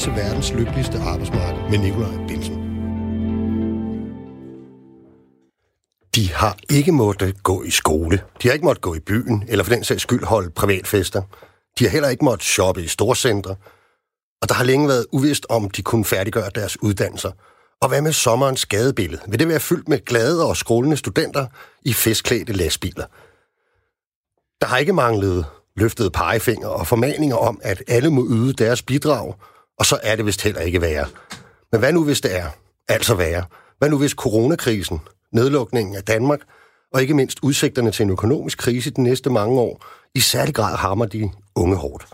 til verdens lykkeligste arbejdsmarked med Nikolaj Bilsen. De har ikke måttet gå i skole. De har ikke måttet gå i byen, eller for den sags skyld holde privatfester. De har heller ikke måttet shoppe i storcentre. Og der har længe været uvist, om de kunne færdiggøre deres uddannelser. Og hvad med sommerens gadebillede? Vil det være fyldt med glade og skrålende studenter i festklædte lastbiler? Der har ikke manglet løftede pegefinger og formaninger om, at alle må yde deres bidrag, og så er det vist heller ikke værre. Men hvad nu hvis det er? Altså værre. Hvad nu hvis coronakrisen, nedlukningen af Danmark, og ikke mindst udsigterne til en økonomisk krise de næste mange år, i særlig grad hammer de unge hårdt?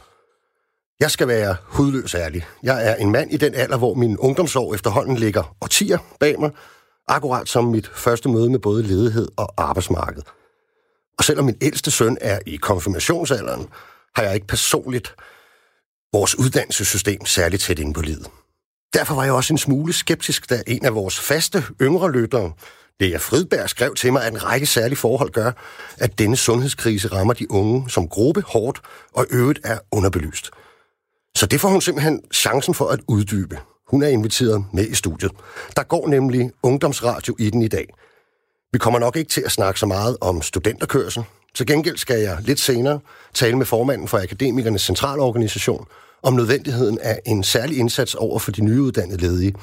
Jeg skal være hudløs ærlig. Jeg er en mand i den alder, hvor min ungdomsår efterhånden ligger årtier bag mig, akkurat som mit første møde med både ledighed og arbejdsmarked. Og selvom min ældste søn er i konfirmationsalderen, har jeg ikke personligt vores uddannelsessystem særligt tæt ind på livet. Derfor var jeg også en smule skeptisk, da en af vores faste yngre lyttere, Lea Fridberg, skrev til mig, at en række særlige forhold gør, at denne sundhedskrise rammer de unge som gruppe hårdt og øvrigt er underbelyst. Så det får hun simpelthen chancen for at uddybe. Hun er inviteret med i studiet. Der går nemlig ungdomsradio i den i dag. Vi kommer nok ikke til at snakke så meget om studenterkørsel. Til gengæld skal jeg lidt senere tale med formanden for Akademikernes Centralorganisation om nødvendigheden af en særlig indsats over for de nyuddannede ledige.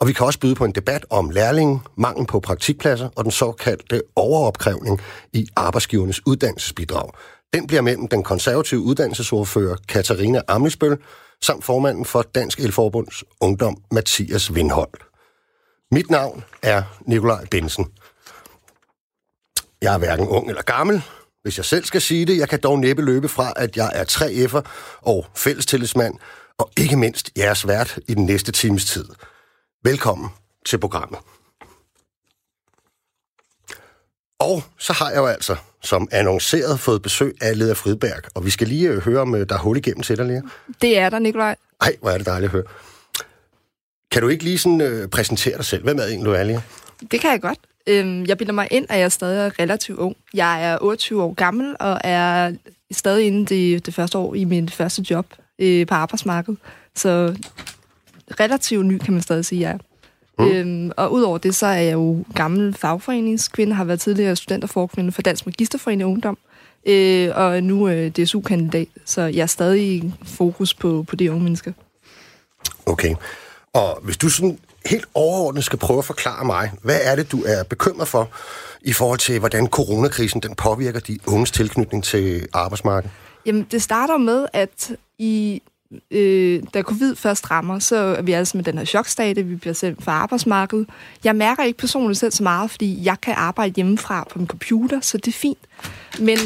Og vi kan også byde på en debat om lærlinge, mangel på praktikpladser og den såkaldte overopkrævning i arbejdsgivernes uddannelsesbidrag. Den bliver mellem den konservative uddannelsesordfører Katarina Amnesbøl samt formanden for Dansk Elforbunds Ungdom Mathias Vindhold. Mit navn er Nikolaj Bensen. Jeg er hverken ung eller gammel, hvis jeg selv skal sige det. Jeg kan dog næppe løbe fra, at jeg er 3F'er og fællestillidsmand, og ikke mindst jeres vært i den næste times tid. Velkommen til programmet. Og så har jeg jo altså, som annonceret, fået besøg af Leder Fridberg, og vi skal lige øh, høre, om øh, der er hul igennem til dig, Lea. Det er der, Nikolaj. Ej, hvor er det dejligt at høre. Kan du ikke lige sådan øh, præsentere dig selv? Hvem er egentlig, du er, Lea? Det kan jeg godt. Øhm, jeg bilder mig ind, at jeg stadig er relativt ung. Jeg er 28 år gammel, og er stadig inde det, det første år i min første job øh, på arbejdsmarkedet. Så relativt ny, kan man stadig sige, jeg er. Mm. Øhm, og udover det, så er jeg jo gammel fagforeningskvinde, har været tidligere studenterforkvinde for Dansk Magisterforening Ungdom, øh, og nu øh, DSU-kandidat, så jeg er stadig i fokus på, på de unge mennesker. Okay. Og hvis du sådan helt overordnet skal prøve at forklare mig, hvad er det, du er bekymret for i forhold til, hvordan coronakrisen den påvirker de unges tilknytning til arbejdsmarkedet? Jamen, det starter med, at i øh, da covid først rammer, så er vi altså med den her chokstate, vi bliver sendt fra arbejdsmarkedet. Jeg mærker ikke personligt selv så meget, fordi jeg kan arbejde hjemmefra på min computer, så det er fint. Men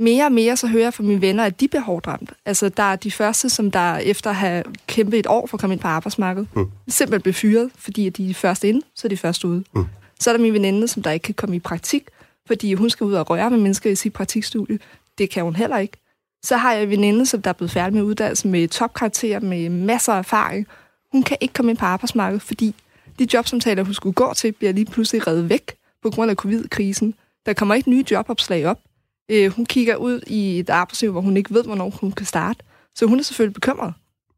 mere og mere så hører jeg fra mine venner, at de bliver hårdt ramt. Altså, der er de første, som der efter at have kæmpet et år for at komme ind på arbejdsmarkedet, mm. simpelthen bliver fyret, fordi de er først inde, så er de først ude. Mm. Så er der min veninde, som der ikke kan komme i praktik, fordi hun skal ud og røre med mennesker i sit praktikstudie. Det kan hun heller ikke. Så har jeg en veninde, som der er blevet færdig med uddannelse med topkarakter, med masser af erfaring. Hun kan ikke komme ind på arbejdsmarkedet, fordi de jobsamtaler, hun skulle gå til, bliver lige pludselig reddet væk på grund af covid-krisen. Der kommer ikke nye jobopslag op. Øh, hun kigger ud i et arbejdsliv, hvor hun ikke ved, hvornår hun kan starte. Så hun er selvfølgelig bekymret.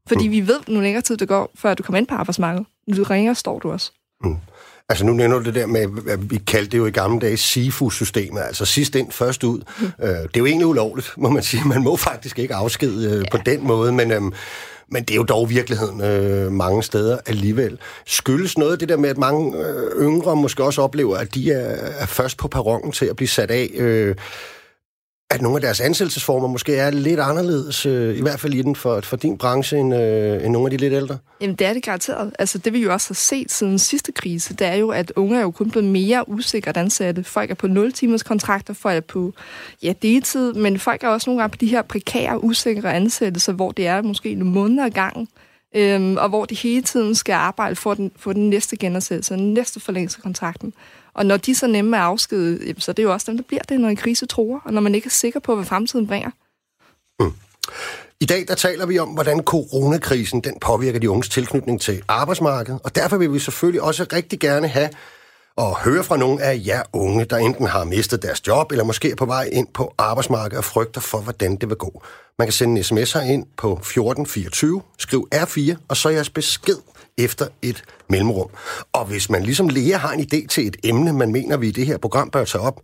Fordi mm. vi ved, nu længere tid det går, før du kommer ind på arbejdsmarkedet. Du ringer, står du også. Mm. Altså nu nævner du det der med, at vi kaldte det jo i gamle dage SIFU-systemet, altså sidst ind, først ud. Mm. Øh, det er jo egentlig ulovligt, må man sige. Man må faktisk ikke afskede øh, ja. på den måde, men... Øh, men det er jo dog virkeligheden øh, mange steder alligevel. Skyldes noget det der med, at mange øh, yngre måske også oplever, at de er, er først på perronen til at blive sat af. Øh, at nogle af deres ansættelsesformer måske er lidt anderledes, øh, i hvert fald i den for, for din branche, end, øh, end nogle af de lidt ældre? Jamen, det er det garanteret. Altså, det vi jo også har set siden sidste krise, det er jo, at unge er jo kun blevet mere usikre ansatte. Folk er på 0 timers kontrakter, folk er på ja, deltid, men folk er også nogle gange på de her prekære, usikre ansættelser, hvor det er måske nogle måneder ad gangen, øhm, og hvor de hele tiden skal arbejde for den, for den næste genansættelse, den næste forlængelse af kontrakten. Og når de så nemme er afskedet, så er det jo også dem, der bliver det, når en krise tror, og når man ikke er sikker på, hvad fremtiden bringer. Mm. I dag der taler vi om, hvordan coronakrisen den påvirker de unges tilknytning til arbejdsmarkedet, og derfor vil vi selvfølgelig også rigtig gerne have og høre fra nogle af jer unge, der enten har mistet deres job, eller måske er på vej ind på arbejdsmarkedet og frygter for, hvordan det vil gå. Man kan sende en sms ind på 1424, skriv R4, og så jeres besked efter et mellemrum. Og hvis man ligesom Lea har en idé til et emne, man mener, vi i det her program bør tage op,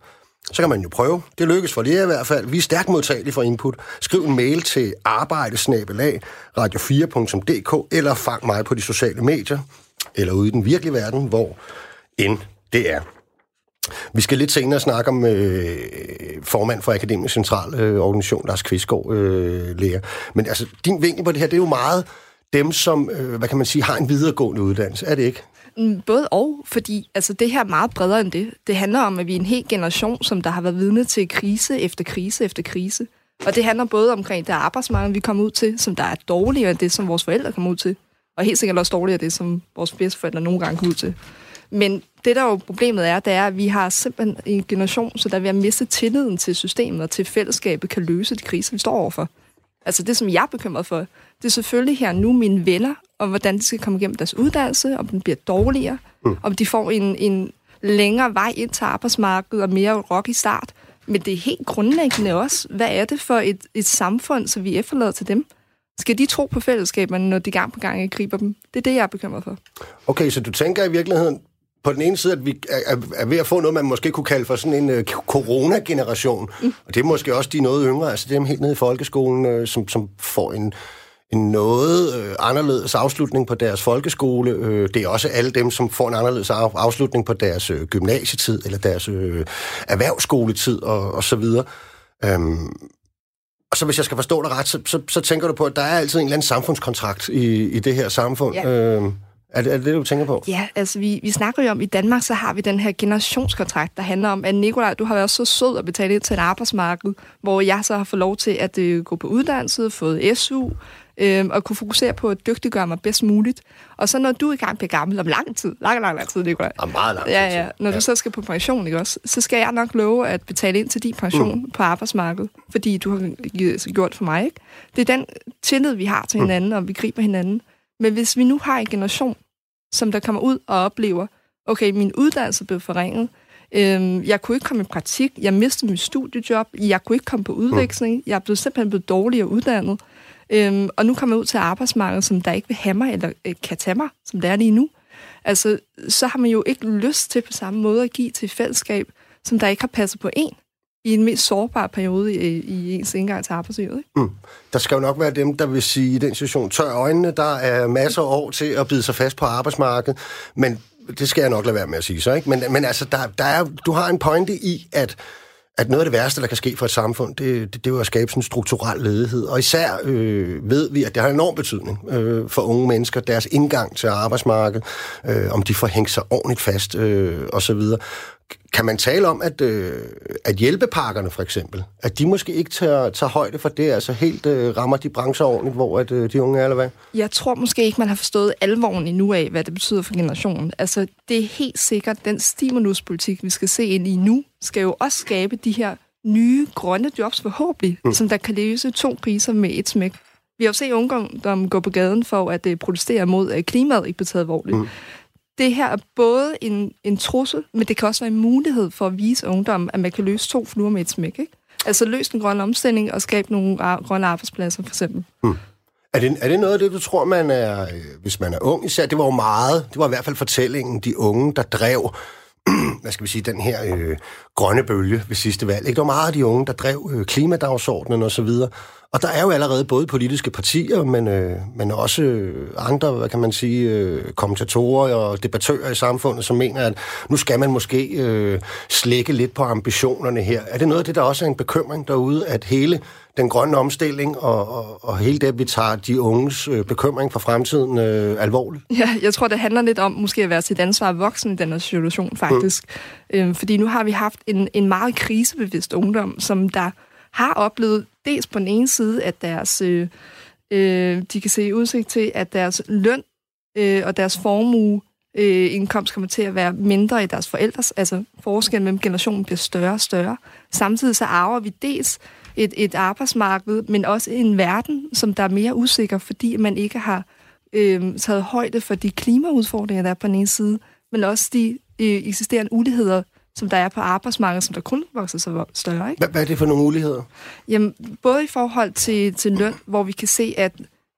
så kan man jo prøve. Det lykkes for Lea i hvert fald. Vi er stærkt modtagelige for input. Skriv en mail til arbejdesnabelag radio4.dk eller fang mig på de sociale medier eller ude i den virkelige verden, hvor end det er. Vi skal lidt senere snakke om øh, formand for Akademisk Central øh, Organisation, Lars Kvistgaard, øh, læger. Men altså, din vinkel på det her, det er jo meget dem, som, øh, hvad kan man sige, har en videregående uddannelse. Er det ikke? Mm, både og, fordi altså, det her er meget bredere end det. Det handler om, at vi er en hel generation, som der har været vidne til krise efter krise efter krise. Og det handler både omkring det arbejdsmarked, vi kommer ud til, som der er dårligere end det, som vores forældre kommer ud til. Og helt sikkert også dårligere end det, som vores bedsteforældre nogle gange kommer ud til. Men det, der jo problemet er, det er, at vi har simpelthen en generation, så der vil miste tilliden til systemet og til fællesskabet kan løse de kriser, vi står overfor. Altså det, som jeg er bekymret for, det er selvfølgelig her nu mine venner, og hvordan de skal komme igennem deres uddannelse, om den bliver dårligere, mm. om de får en, en længere vej ind til arbejdsmarkedet og mere rock i start. Men det er helt grundlæggende også, hvad er det for et, et samfund, som vi efterlader til dem? Skal de tro på fællesskaberne, når de gang på gang griber dem? Det er det, jeg er bekymret for. Okay, så du tænker i virkeligheden, på den ene side, at vi er, er ved at få noget, man måske kunne kalde for sådan en uh, corona-generation. Mm. Og det er måske også de noget yngre, altså dem helt nede i folkeskolen, uh, som, som får en, en noget øh, anderledes afslutning på deres folkeskole. Øh, det er også alle dem, som får en anderledes af, afslutning på deres øh, gymnasietid eller deres øh, erhvervsskoletid og, og så videre. Øhm, og så hvis jeg skal forstå det ret, så, så, så tænker du på, at der er altid en eller anden samfundskontrakt i, i det her samfund. Ja. Øhm, er det, er det det, du tænker på? Ja, altså vi, vi snakker jo om, i Danmark så har vi den her generationskontrakt, der handler om, at Nikolaj, du har været så sød at betale ind til et arbejdsmarked, hvor jeg så har fået lov til at uh, gå på uddannelse, fået SU, øh, og kunne fokusere på at dygtiggøre mig bedst muligt. Og så når du i gang bliver gammel om lang tid, lang, lang, lang tid, Nikolaj. Og meget lang tid. Ja, ja. Når ja. du så skal på pension, ikke også, så skal jeg nok love at betale ind til din pension mm. på arbejdsmarkedet, fordi du har gjort for mig, ikke? Det er den tillid, vi har til mm. hinanden, og vi griber hinanden. Men hvis vi nu har en generation, som der kommer ud og oplever, okay, min uddannelse blev forringet, øhm, jeg kunne ikke komme i praktik, jeg mistede mit studiejob, jeg kunne ikke komme på udveksling, mm. jeg blev simpelthen blevet dårligere uddannet, øhm, og nu kommer jeg ud til arbejdsmarkedet, som der ikke vil have mig, eller øh, kan tage mig, som det er lige nu. Altså, så har man jo ikke lyst til på samme måde at give til fællesskab, som der ikke har passet på en i en mest sårbar periode i, i ens indgang til arbejdslivet. Ikke? Mm. Der skal jo nok være dem, der vil sige i den situation, tør øjnene, der er masser af år til at bide sig fast på arbejdsmarkedet, men det skal jeg nok lade være med at sige så, ikke? Men, men altså, der, der er, du har en pointe i, at at noget af det værste, der kan ske for et samfund, det, det, det er jo at skabe sådan en strukturel ledighed. Og især øh, ved vi, at det har enorm betydning øh, for unge mennesker, deres indgang til arbejdsmarkedet, øh, om de får hængt sig ordentligt fast øh, osv. Kan man tale om, at, øh, at hjælpepakkerne for eksempel, at de måske ikke tager, tager højde for det, altså helt øh, rammer de brancher ordentligt, hvor at, øh, de unge er, eller hvad? Jeg tror måske ikke, man har forstået alvoren endnu af, hvad det betyder for generationen. Altså, det er helt sikkert, den stimuluspolitik, vi skal se ind i nu, skal jo også skabe de her nye grønne jobs forhåbentlig, mm. som der kan løse to kriser med et smæk. Vi har jo set ungdom gå på gaden for at uh, protestere mod, at klimaet ikke bliver taget alvorligt. Mm det her er både en, en trussel, men det kan også være en mulighed for at vise ungdom, at man kan løse to fluer med et smæk. Ikke? Altså løse den grønne omstilling og skabe nogle grønne arbejdspladser, for eksempel. Hmm. Er det, er det noget af det, du tror, man er, øh, hvis man er ung især? Det var jo meget, det var i hvert fald fortællingen, de unge, der drev, hvad skal vi sige, den her øh, grønne bølge ved sidste valg. Ikke? Det var meget af de unge, der drev øh, klimadagsordenen og så videre. Og der er jo allerede både politiske partier, men, øh, men også andre, hvad kan man sige, øh, kommentatorer og debattører i samfundet, som mener, at nu skal man måske øh, slække lidt på ambitionerne her. Er det noget af det, der også er en bekymring derude, at hele den grønne omstilling og, og, og hele det, at vi tager de unges øh, bekymring for fremtiden øh, alvorligt? Ja, jeg tror, det handler lidt om måske at være sit ansvar voksen i den her situation, faktisk. Mm. Øh, fordi nu har vi haft en, en meget krisebevidst ungdom, som der har oplevet dels på den ene side, at deres, øh, øh de kan se udsigt til, at deres løn øh, og deres formue øh, indkomst kommer til at være mindre i deres forældres, altså forskellen mellem generationen bliver større og større. Samtidig så arver vi dels et, et arbejdsmarked, men også en verden, som der er mere usikker, fordi man ikke har øh, taget højde for de klimaudfordringer, der er på den ene side, men også de øh, eksisterende uligheder, som der er på arbejdsmarkedet, som der kun vokser sig større. Ikke? Hvad, er det for nogle muligheder? Jamen, både i forhold til, til løn, hvor vi kan se, at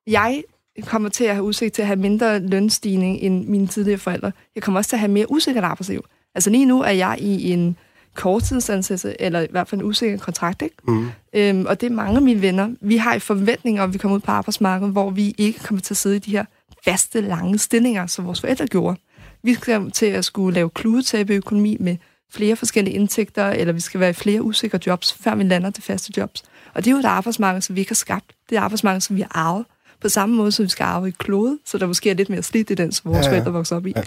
jeg kommer til at have udsigt til at have mindre lønstigning end mine tidligere forældre. Jeg kommer også til at have mere usikkert arbejdsliv. Altså lige nu er jeg i en korttidsansættelse, eller i hvert fald en usikker kontrakt, ikke? Mm. Øhm, og det er mange af mine venner. Vi har i forventninger, om vi kommer ud på arbejdsmarkedet, hvor vi ikke kommer til at sidde i de her faste, lange stillinger, som vores forældre gjorde. Vi skal til at skulle lave kludetæppeøkonomi med flere forskellige indtægter, eller vi skal være i flere usikre jobs, før vi lander til faste jobs. Og det er jo et arbejdsmarked, som vi ikke har skabt. Det er et arbejdsmarked, som vi har arvet. På samme måde, som vi skal arve i klode, så der måske er lidt mere slidt i den, som vores ja, ja. forældre vokser op i. Ja.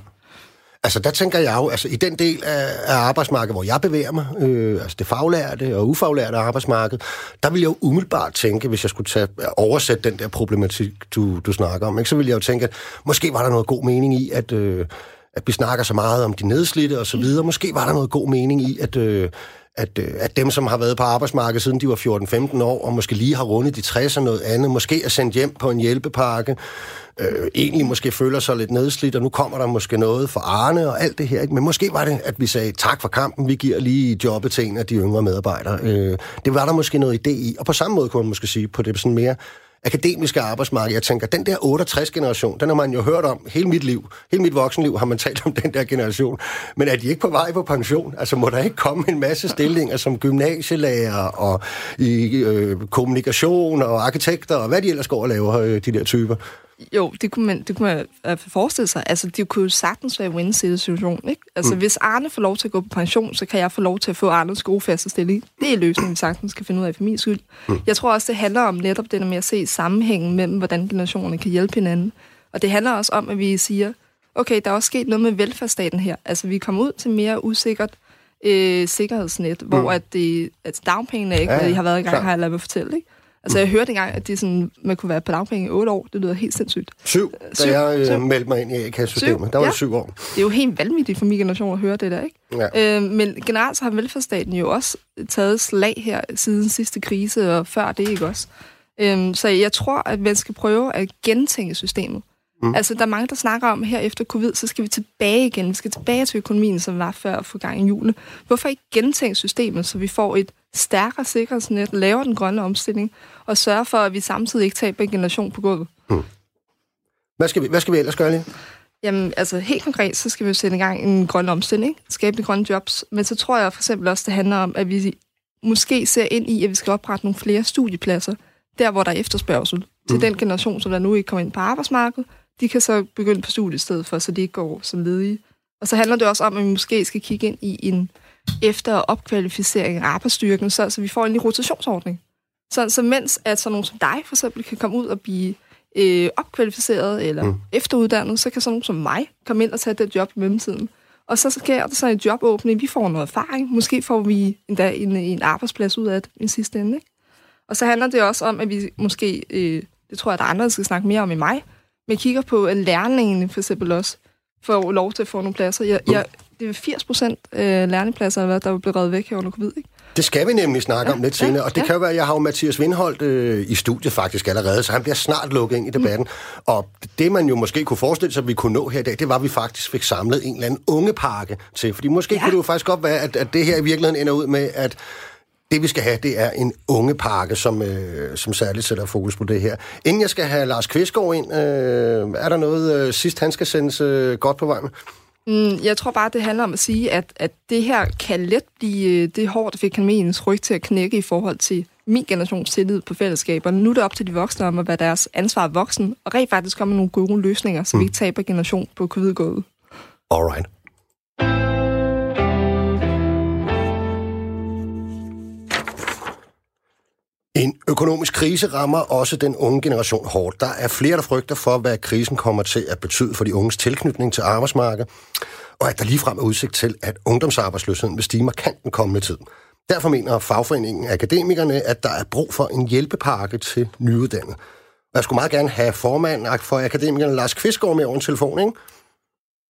Altså, der tænker jeg jo, altså i den del af, af arbejdsmarkedet, hvor jeg bevæger mig, øh, altså det faglærte og ufaglærte arbejdsmarked, der vil jeg jo umiddelbart tænke, hvis jeg skulle tage, oversætte den der problematik, du, du snakker om, ikke, så vil jeg jo tænke, at måske var der noget god mening i, at, øh, at vi snakker så meget om de nedslidte og så videre. Måske var der noget god mening i, at... Øh, at, øh, at dem, som har været på arbejdsmarkedet siden de var 14-15 år, og måske lige har rundet de 60 og noget andet, måske er sendt hjem på en hjælpepakke, øh, egentlig måske føler sig lidt nedslidt, og nu kommer der måske noget for Arne og alt det her. Ikke? Men måske var det, at vi sagde, tak for kampen, vi giver lige jobbet til en af de yngre medarbejdere. Øh, det var der måske noget idé i. Og på samme måde kunne man måske sige, på det sådan mere akademiske arbejdsmarked. Jeg tænker, den der 68-generation, den har man jo hørt om hele mit liv. Hele mit voksenliv har man talt om den der generation. Men er de ikke på vej på pension? Altså må der ikke komme en masse stillinger som gymnasielærer og i øh, kommunikation og arkitekter og hvad de ellers går og laver, øh, de der typer? Jo, det kunne man, det kunne man forestille sig. Altså, det kunne jo sagtens være en situation, ikke? Altså, mm. hvis Arne får lov til at gå på pension, så kan jeg få lov til at få Arnes gode faste stilling. Det er løsningen, vi sagtens skal finde ud af for min skyld. Mm. Jeg tror også, det handler om netop det med at se sammenhængen mellem, hvordan generationerne kan hjælpe hinanden. Og det handler også om, at vi siger, okay, der er også sket noget med velfærdsstaten her. Altså, vi kommer ud til mere usikkert øh, sikkerhedsnet, mm. hvor at det, at dagpengene ikke, ja, ja, har været i gang, klar. har jeg ladet mig fortælle, ikke? Altså, jeg hørte engang, at de sådan, man kunne være på dagpenge i otte år. Det lyder helt sindssygt. Syv, da syv, jeg øh, syv. meldte mig ind i A-kassesystemet. Der var ja. syv år. Det er jo helt vanvittigt for min generation at høre det der, ikke? Ja. Øh, men generelt så har velfærdsstaten jo også taget slag her siden sidste krise, og før det, ikke også? Øh, så jeg tror, at man skal prøve at gentænke systemet. Mm. Altså, der er mange, der snakker om, at her efter covid, så skal vi tilbage igen. Vi skal tilbage til økonomien, som var før at få gang i julen. Hvorfor ikke gentænke systemet, så vi får et stærkere sikkerhedsnet, laver den grønne omstilling, og sørger for, at vi samtidig ikke taber en generation på gulvet. Mm. Hvad, skal vi, hvad skal vi ellers gøre lige? Jamen, altså helt konkret, så skal vi jo sætte i gang en grøn omstilling, skabe de grønne jobs. Men så tror jeg for eksempel også, det handler om, at vi måske ser ind i, at vi skal oprette nogle flere studiepladser, der hvor der er efterspørgsel mm. til den generation, som der nu ikke kommer ind på arbejdsmarkedet. De kan så begynde på studiet stedet for, så de ikke går som ledige. Og så handler det også om, at vi måske skal kigge ind i en efter- og opkvalificering af arbejdsstyrken, så, så vi får en rotationsordning. Så, så mens at sådan nogen som dig for eksempel kan komme ud og blive øh, opkvalificeret eller mm. efteruddannet, så kan sådan nogen som mig komme ind og tage det job i mellemtiden. Og så sker der så en jobåbning, vi får noget erfaring, måske får vi endda en, en arbejdsplads ud af det i sidste ende. Ikke? Og så handler det også om, at vi måske, øh, det tror jeg, der er andre, der skal snakke mere om i mig, men kigger på, at lærlingene for eksempel også får lov til at få nogle pladser. Jeg, jeg, det er 80 procent øh, lærlingepladser, der er blevet reddet væk her under covid, ikke? Det skal vi nemlig snakke ja, om lidt senere, og det ja. kan jo være, at jeg har jo Mathias Vindholdt øh, i studiet faktisk allerede, så han bliver snart lukket ind i debatten. Mm. Og det, man jo måske kunne forestille sig, at vi kunne nå her i dag, det var, at vi faktisk fik samlet en eller anden ungepakke til. Fordi måske ja. kunne det jo faktisk godt være, at, at det her i virkeligheden ender ud med, at det vi skal have, det er en ungepakke, som, øh, som særligt sætter fokus på det her. Inden jeg skal have Lars Kvistgaard ind, øh, er der noget øh, sidst, han skal sendes øh, godt på vej med? Mm, jeg tror bare, det handler om at sige, at, at det her kan let blive øh, det hårdt fik økonomiens ryg til at knække i forhold til min generations tillid på fællesskaberne. Nu er det op til de voksne om at være deres ansvar voksen, og rent faktisk kommer nogle gode løsninger, så mm. vi ikke taber generation på covid-gået. Alright. En økonomisk krise rammer også den unge generation hårdt. Der er flere, der frygter for, hvad krisen kommer til at betyde for de unges tilknytning til arbejdsmarkedet, og at der ligefrem er udsigt til, at ungdomsarbejdsløsheden vil stige markant den kommende tid. Derfor mener fagforeningen Akademikerne, at der er brug for en hjælpepakke til nyuddannede. Og jeg skulle meget gerne have formanden for Akademikerne, Lars Kvistgaard, med over en telefon, ikke?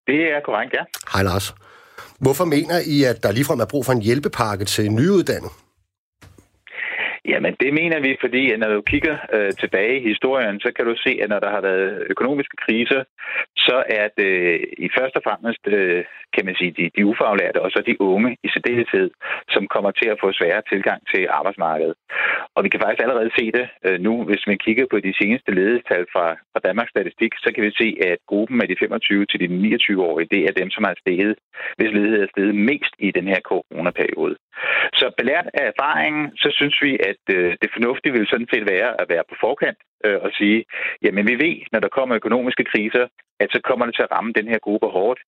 Det er korrekt, ja. Hej Lars. Hvorfor mener I, at der ligefrem er brug for en hjælpepakke til nyuddannede? Jamen, det mener vi, fordi når du kigger øh, tilbage i historien, så kan du se, at når der har været økonomiske kriser, så er det øh, i første og fremmest, øh, kan man sige, de, de ufaglærte, og så de unge i særdeleshed, som kommer til at få sværere tilgang til arbejdsmarkedet. Og vi kan faktisk allerede se det øh, nu, hvis man kigger på de seneste ledestal fra, fra Danmarks Statistik, så kan vi se, at gruppen af de 25 til de 29-årige, det er dem, som har steget, hvis ledighed er steget mest i den her coronaperiode. Så belært af erfaringen, så synes vi, at det fornuftige vil sådan set være at være på forkant øh, og sige, jamen vi ved, når der kommer økonomiske kriser, at så kommer det til at ramme den her gruppe hårdt.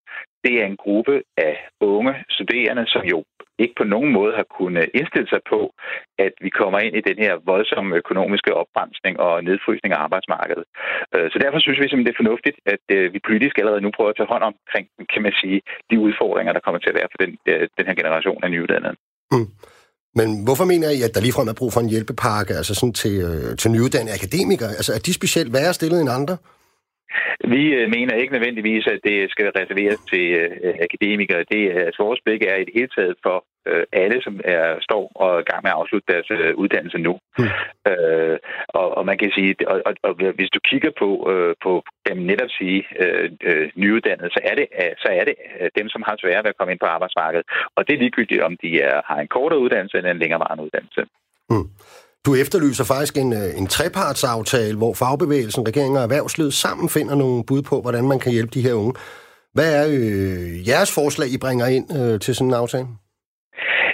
Det er en gruppe af unge studerende, som jo ikke på nogen måde har kunnet indstille sig på, at vi kommer ind i den her voldsomme økonomiske opbremsning og nedfrysning af arbejdsmarkedet. Øh, så derfor synes vi simpelthen, det er fornuftigt, at øh, vi politisk allerede nu prøver at tage hånd omkring, kan man sige, de udfordringer, der kommer til at være for den, øh, den her generation af nyuddannede. Mm. Men hvorfor mener I, at der ligefrem er brug for en hjælpepakke altså sådan til, øh, til nyuddannede akademikere? Altså er de specielt værre stillet end andre? Vi øh, mener ikke nødvendigvis, at det skal reserveres til øh, akademikere. Det er, altså, vores blik er i det hele taget for øh, alle, som er, står og er i gang med at afslutte deres uddannelse nu. Mm. Øh, og, og man kan sige, og, og, og hvis du kigger på, øh, på dem netop sige øh, øh, nyuddannede, så er, det, så er det dem, som har svært ved at komme ind på arbejdsmarkedet. Og det er ligegyldigt, om de er, har en kortere uddannelse eller en længerevarende uddannelse. Mm. Du efterlyser faktisk en, øh, en trepartsaftale, hvor fagbevægelsen, regeringen og erhvervslivet sammen finder nogle bud på, hvordan man kan hjælpe de her unge. Hvad er øh, jeres forslag, I bringer ind øh, til sådan en aftale?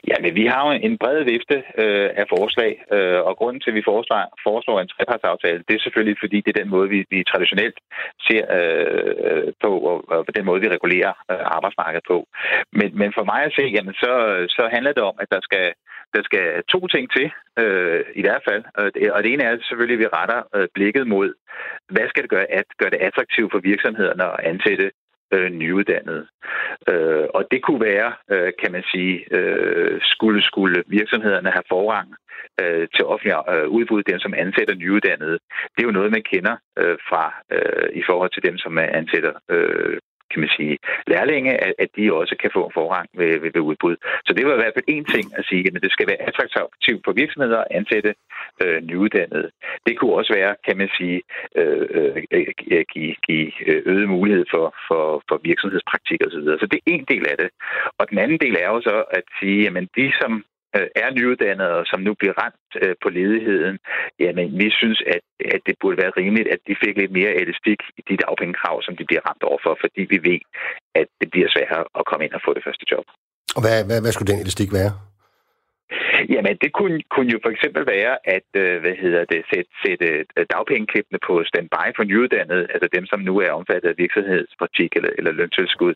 Ja, men vi har jo en bred vifte øh, af forslag, øh, og grunden til, at vi foreslår, foreslår en trepartsaftale, det er selvfølgelig, fordi det er den måde, vi, vi traditionelt ser øh, på, og, og den måde, vi regulerer øh, arbejdsmarkedet på. Men, men for mig at se, jamen, så, så handler det om, at der skal, der skal to ting til, øh, i hvert fald. Og det ene er selvfølgelig, at vi retter øh, blikket mod, hvad skal det gøre, at gøre det attraktivt for virksomhederne at ansætte øh, nyuddannede. Øh, og det kunne være, øh, kan man sige, øh, skulle, skulle virksomhederne have forrang øh, til offentlig øh, udbud, dem som ansætter nyuddannede. Det er jo noget, man kender øh, fra øh, i forhold til dem, som ansætter øh, kan man sige, lærlinge, at, at de også kan få en forrang ved, ved, ved udbud. Så det var i hvert fald en ting at sige, at det skal være attraktivt for virksomheder at ansætte øh, nyuddannede. Det kunne også være, kan man sige, øh, øh, øh give, give øh, øget mulighed for, for, for virksomhedspraktik osv. Så, så det er en del af det. Og den anden del er jo så at sige, at de, som Øh, er nyuddannede, og som nu bliver ramt øh, på ledigheden, jamen vi synes, at, at det burde være rimeligt, at de fik lidt mere elastik i de dagpengekrav, som de bliver ramt overfor, fordi vi ved, at det bliver sværere at komme ind og få det første job. Og hvad, hvad, hvad skulle den elastik være? Jamen, det kunne, kunne jo for eksempel være, at øh, hvad hedder det, sætte, sætte øh, dagpengeklippene på standby for nyuddannede, altså dem, som nu er omfattet af virksomhedspraktik eller, eller løntilskud.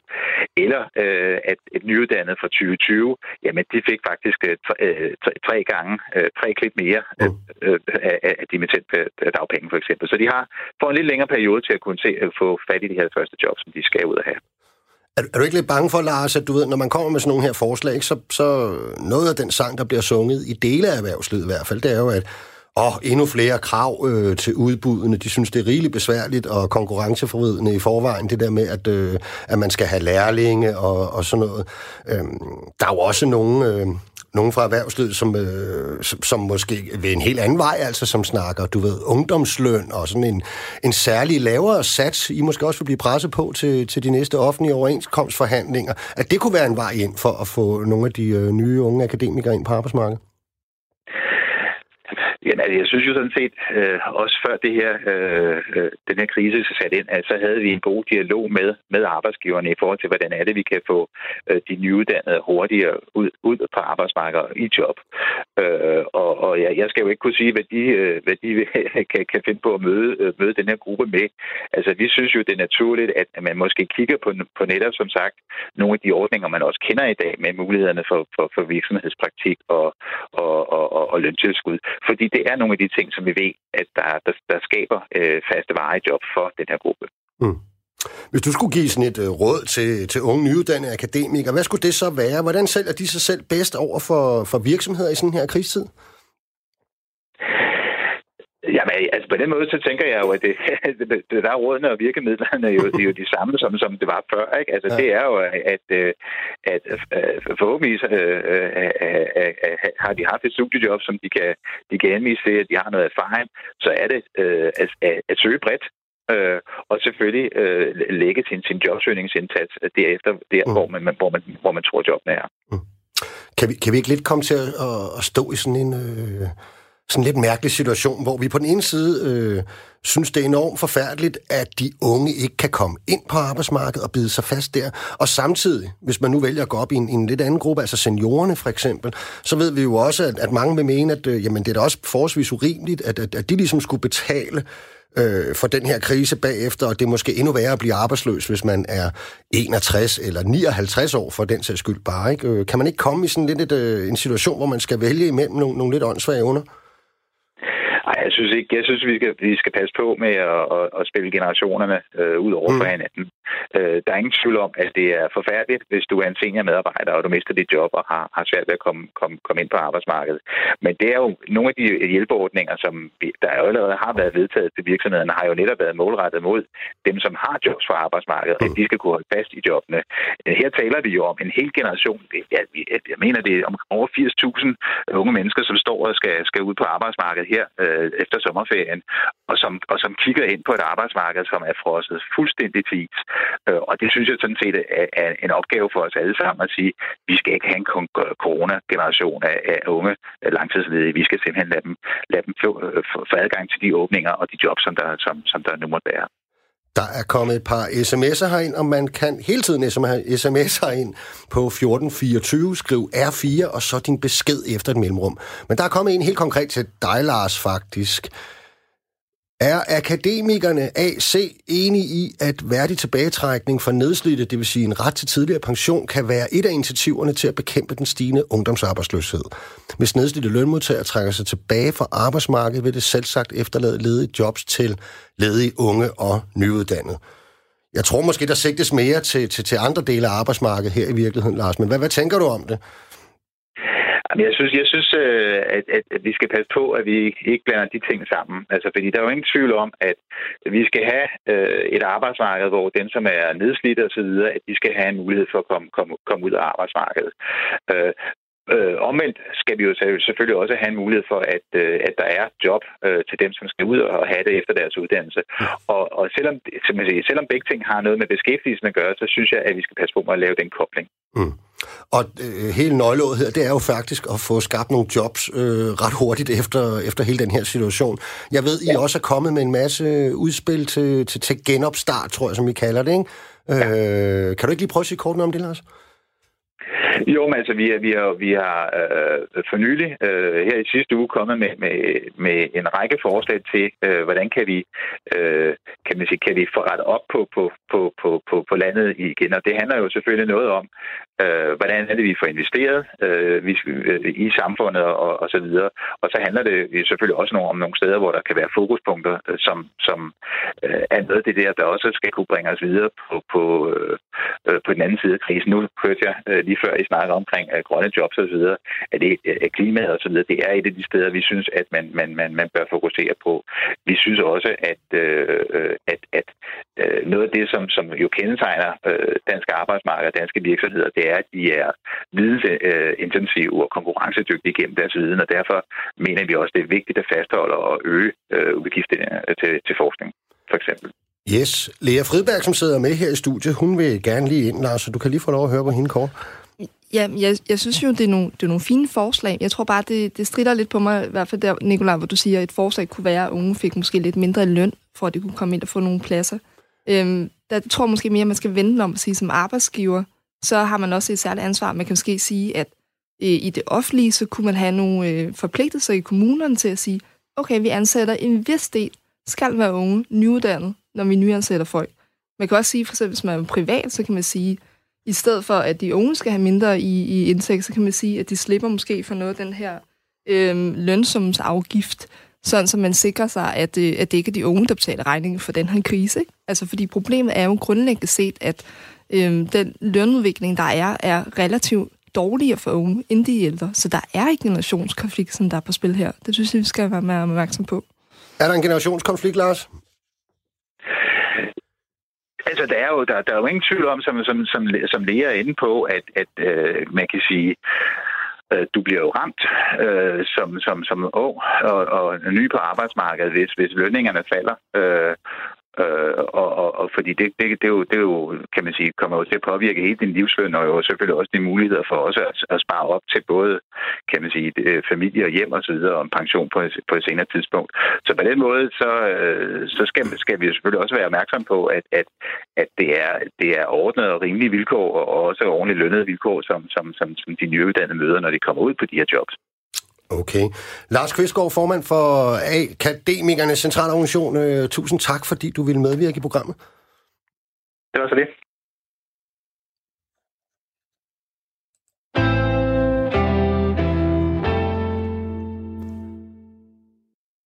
Eller øh, at et nyuddannet fra 2020, jamen de fik faktisk øh, tre, tre gange, øh, tre klip mere øh, øh, af, af dimittent dagpenge for eksempel. Så de har for en lidt længere periode til at kunne se, at få fat i de her første jobs, som de skal ud og have. Er, er du ikke lidt bange for, Lars, at du ved, når man kommer med sådan nogle her forslag, så, så noget af den sang, der bliver sunget i dele af erhvervslivet i hvert fald, det er jo, at og endnu flere krav øh, til udbudene. De synes, det er rigeligt besværligt og konkurrenceforvridende i forvejen, det der med, at, øh, at man skal have lærlinge og, og sådan noget. Øh, der er jo også nogle, øh, nogen fra erhvervslivet, som, øh, som, som måske ved en helt anden vej, altså som snakker, du ved, ungdomsløn og sådan en, en særlig lavere sats, I måske også vil blive presset på til, til de næste offentlige overenskomstforhandlinger, at det kunne være en vej ind for at få nogle af de øh, nye unge akademikere ind på arbejdsmarkedet? Jamen, altså, jeg synes jo sådan set, øh, også før det her, øh, øh den her krise så sat ind, altså, så havde vi en god dialog med, med arbejdsgiverne i forhold til, hvordan er det, vi kan få øh, de nyuddannede hurtigere ud, ud på arbejdsmarkedet i job. Øh, og og ja, jeg skal jo ikke kunne sige, hvad de, øh, hvad de kan, kan finde på at møde, øh, møde den her gruppe med. Altså, vi synes jo, det er naturligt, at man måske kigger på, på netop, som sagt, nogle af de ordninger, man også kender i dag med mulighederne for, for, for virksomhedspraktik og, og, og, og, og løntilskud. Fordi det er nogle af de ting, som vi ved, at der, der, der skaber øh, faste varige job for den her gruppe. Mm. Hvis du skulle give sådan et øh, råd til, til unge nyuddannede akademikere, hvad skulle det så være? Hvordan sælger de sig selv bedst over for, for virksomheder i sådan her krigstid? Jamen, altså på den måde, så tænker jeg jo, at det, det der er rådene og virkemidlerne er jo, jo de samme, som, som det var før. Ikke? Altså, ja. det er jo, at, at, at, at forhåbentlig har de haft et studiejob, som de kan, de kan anvise til, at de har noget erfaring. Så er det at, at, at søge bredt øh, og selvfølgelig øh, lægge sin, sin jobsøgningsindsats derefter, der mm. hvor, man, hvor, man, hvor man tror, jobbene er. Mm. Kan, vi, kan vi ikke lidt komme til at, at stå i sådan en... Øh sådan en lidt mærkelig situation, hvor vi på den ene side øh, synes, det er enormt forfærdeligt, at de unge ikke kan komme ind på arbejdsmarkedet og bide sig fast der. Og samtidig, hvis man nu vælger at gå op i en, en lidt anden gruppe, altså seniorerne for eksempel, så ved vi jo også, at, at mange vil mene, at øh, jamen, det er da også forholdsvis urimeligt, at, at, at de ligesom skulle betale øh, for den her krise bagefter, og det er måske endnu værre at blive arbejdsløs, hvis man er 61 eller 59 år for den sags skyld bare. Ikke? Øh, kan man ikke komme i sådan lidt et, øh, en situation, hvor man skal vælge imellem nogle, nogle lidt åndssvage under? Nej, jeg synes ikke. Jeg synes, vi skal, vi skal passe på med at, at, at spille generationerne øh, ud over mm. for hinanden. Øh, der er ingen tvivl om, at det er forfærdeligt, hvis du er en senior medarbejder, og du mister dit job og har, har svært ved at komme, komme, komme ind på arbejdsmarkedet. Men det er jo nogle af de hjælpeordninger, som der allerede har været vedtaget til virksomhederne, har jo netop været målrettet mod dem, som har jobs for arbejdsmarkedet, at de skal kunne holde fast i jobbene. Her taler vi jo om en hel generation. Jeg, jeg mener, det er om over 80.000 unge mennesker, som står og skal, skal ud på arbejdsmarkedet her øh, efter sommerferien, og som, og som kigger ind på et arbejdsmarked, som er frosset fuldstændig is. Øh, og det synes jeg sådan set er, en opgave for os alle sammen at sige, vi skal ikke have en corona-generation af, unge øh, langtidsledige. Vi skal simpelthen lade dem, lade dem øh, få adgang til de åbninger og de jobs, som der, som, som der nu måtte være. Der er kommet et par sms'er herind, og man kan hele tiden sms'er ind på 1424, skriv R4, og så din besked efter et mellemrum. Men der er kommet en helt konkret til dig, Lars, faktisk. Er akademikerne AC enige i, at værdig tilbagetrækning for nedslidte, det vil sige en ret til tidligere pension, kan være et af initiativerne til at bekæmpe den stigende ungdomsarbejdsløshed? Hvis nedslidte lønmodtagere trækker sig tilbage fra arbejdsmarkedet, vil det selvsagt efterlade ledige jobs til ledige unge og nyuddannede. Jeg tror måske, der sigtes mere til, til, til andre dele af arbejdsmarkedet her i virkeligheden, Lars. Men hvad, hvad tænker du om det? Jeg synes, jeg synes øh, at, at, at vi skal passe på, at vi ikke blander de ting sammen. Altså, fordi der er jo ingen tvivl om, at vi skal have øh, et arbejdsmarked, hvor den, som er nedslidt og så videre, at de skal have en mulighed for at komme, komme, komme ud af arbejdsmarkedet. Øh, Øh, omvendt skal vi jo selvfølgelig også have en mulighed for, at, øh, at der er job øh, til dem, som skal ud og have det efter deres uddannelse. Og, og selvom, som jeg siger, selvom begge ting har noget med beskæftigelsen at gøre, så synes jeg, at vi skal passe på med at lave den kobling. Mm. Og øh, hele nøgleåret her, det er jo faktisk at få skabt nogle jobs øh, ret hurtigt efter, efter hele den her situation. Jeg ved, I ja. også er kommet med en masse udspil til, til, til genopstart, tror jeg, som I kalder det, ikke? Ja. Øh, kan du ikke lige prøve at sige kort om det, Lars? Jo, men altså, vi, er, vi har, vi har øh, for nylig øh, her i sidste uge kommet med, med, med en række forslag til, øh, hvordan kan vi, øh, kan, man sige, kan vi få rettet op på, på, på, på, på, på landet igen. Og det handler jo selvfølgelig noget om, øh, hvordan er det, vi får investeret øh, vi, øh, i samfundet og, og så videre. Og så handler det selvfølgelig også om nogle steder, hvor der kan være fokuspunkter, øh, som, som øh, er noget af det der, der også skal kunne bringe os videre på, på, øh, øh på den anden side af krisen. Nu hørte jeg øh, lige før, I snakkede omkring øh, grønne jobs og så videre, at det øh, klimaet og så videre, det er et af de steder, vi synes, at man, man, man, man bør fokusere på. Vi synes også, at, øh, at, at øh, noget af det, som, som jo kendetegner øh, danske arbejdsmarked og danske virksomheder, det er, at de er vidensintensive og konkurrencedygtige gennem deres viden, og derfor mener vi også, det er vigtigt at fastholde og øge øh, udgifterne til, til forskning, for eksempel. Yes. Lea Fridberg, som sidder med her i studiet, hun vil gerne lige ind, Lars, så du kan lige få lov at høre på hende kort. Ja, jeg, jeg synes jo, det er, nogle, det er nogle fine forslag. Jeg tror bare, det, det strider lidt på mig, i hvert fald der, Nicolaj, hvor du siger, at et forslag kunne være, at unge fik måske lidt mindre løn, for at de kunne komme ind og få nogle pladser. Øhm, der tror jeg måske mere, at man skal vente om at sige, som arbejdsgiver, så har man også et særligt ansvar. Man kan måske sige, at øh, i det offentlige, så kunne man have nogle øh, forpligtelser i kommunerne til at sige, okay, vi ansætter en vis del, skal være unge, nyuddannede, når vi nyansætter folk. Man kan også sige, for eksempel, hvis man er privat, så kan man sige, i stedet for, at de unge skal have mindre i, i indtægt, så kan man sige, at de slipper måske for noget af den her øh, lønsumsafgift, sådan så man sikrer sig, at, øh, at det ikke er de unge, der betaler regningen for den her krise. Ikke? Altså, fordi problemet er jo grundlæggende set, at øh, den lønudvikling, der er, er relativt dårligere for unge end de ældre. Så der er ikke generationskonflikt, som der er på spil her. Det synes jeg, vi skal være mere opmærksom på. Er der en generationskonflikt, Lars? Altså, der er jo, der, der er jo ingen tvivl om, som, som, som, som læger er inde på, at, at øh, man kan sige, øh, du bliver jo ramt øh, som, som, som ung og, og ny på arbejdsmarkedet, hvis, hvis lønningerne falder. Øh, Øh, og, og, og fordi det, det, det, er jo, det er jo, kan man sige, kommer jo til at påvirke hele din livsløn, og jo selvfølgelig også de muligheder for også at, at spare op til både, kan man sige, øh, familie og hjem og så videre, om pension på, på et senere tidspunkt. Så på den måde, så, øh, så skal, skal vi selvfølgelig også være opmærksom på, at, at, at det, er, det er ordnet og rimelige vilkår, og også ordentligt lønnede vilkår, som, som, som, som de nyuddannede møder, når de kommer ud på de her jobs. Okay. Lars Kvistgaard, formand for Akademikernes Centralorganisation. Øh, tusind tak, fordi du ville medvirke i programmet. Det var så det.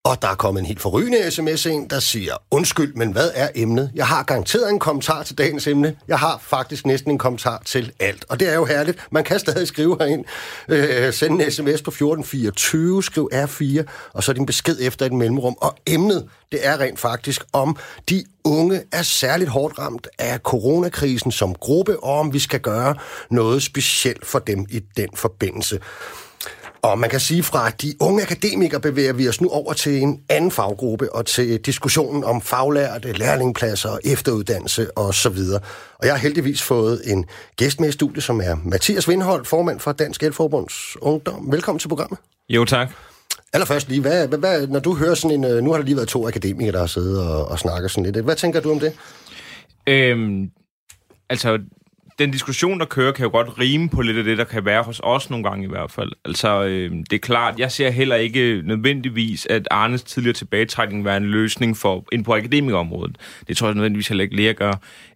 Og der er kommet en helt forrygende sms ind, der siger, undskyld, men hvad er emnet? Jeg har garanteret en kommentar til dagens emne. Jeg har faktisk næsten en kommentar til alt. Og det er jo herligt. Man kan stadig skrive herind. Øh, send en sms på 1424, skriv R4, og så din besked efter et mellemrum. Og emnet, det er rent faktisk om de unge er særligt hårdt ramt af coronakrisen som gruppe, og om vi skal gøre noget specielt for dem i den forbindelse. Og man kan sige fra, at de unge akademikere bevæger vi os nu over til en anden faggruppe og til diskussionen om faglærte, lærlingpladser, efteruddannelse osv. Og jeg har heldigvis fået en gæst med i studiet, som er Mathias Vindhold, formand for Dansk Elforbunds Ungdom. Velkommen til programmet. Jo, tak. Allerførst lige, hvad, hvad, hvad, når du hører sådan en... Øh, nu har der lige været to akademikere, der har siddet og, og snakket sådan lidt. Hvad tænker du om det? Øhm, altså, den diskussion, der kører, kan jo godt rime på lidt af det, der kan være hos os nogle gange i hvert fald. Altså, øh, det er klart, jeg ser heller ikke nødvendigvis, at Arnes tidligere tilbagetrækning være en løsning for ind på akademikerområdet. Det tror jeg nødvendigvis heller ikke læger gør.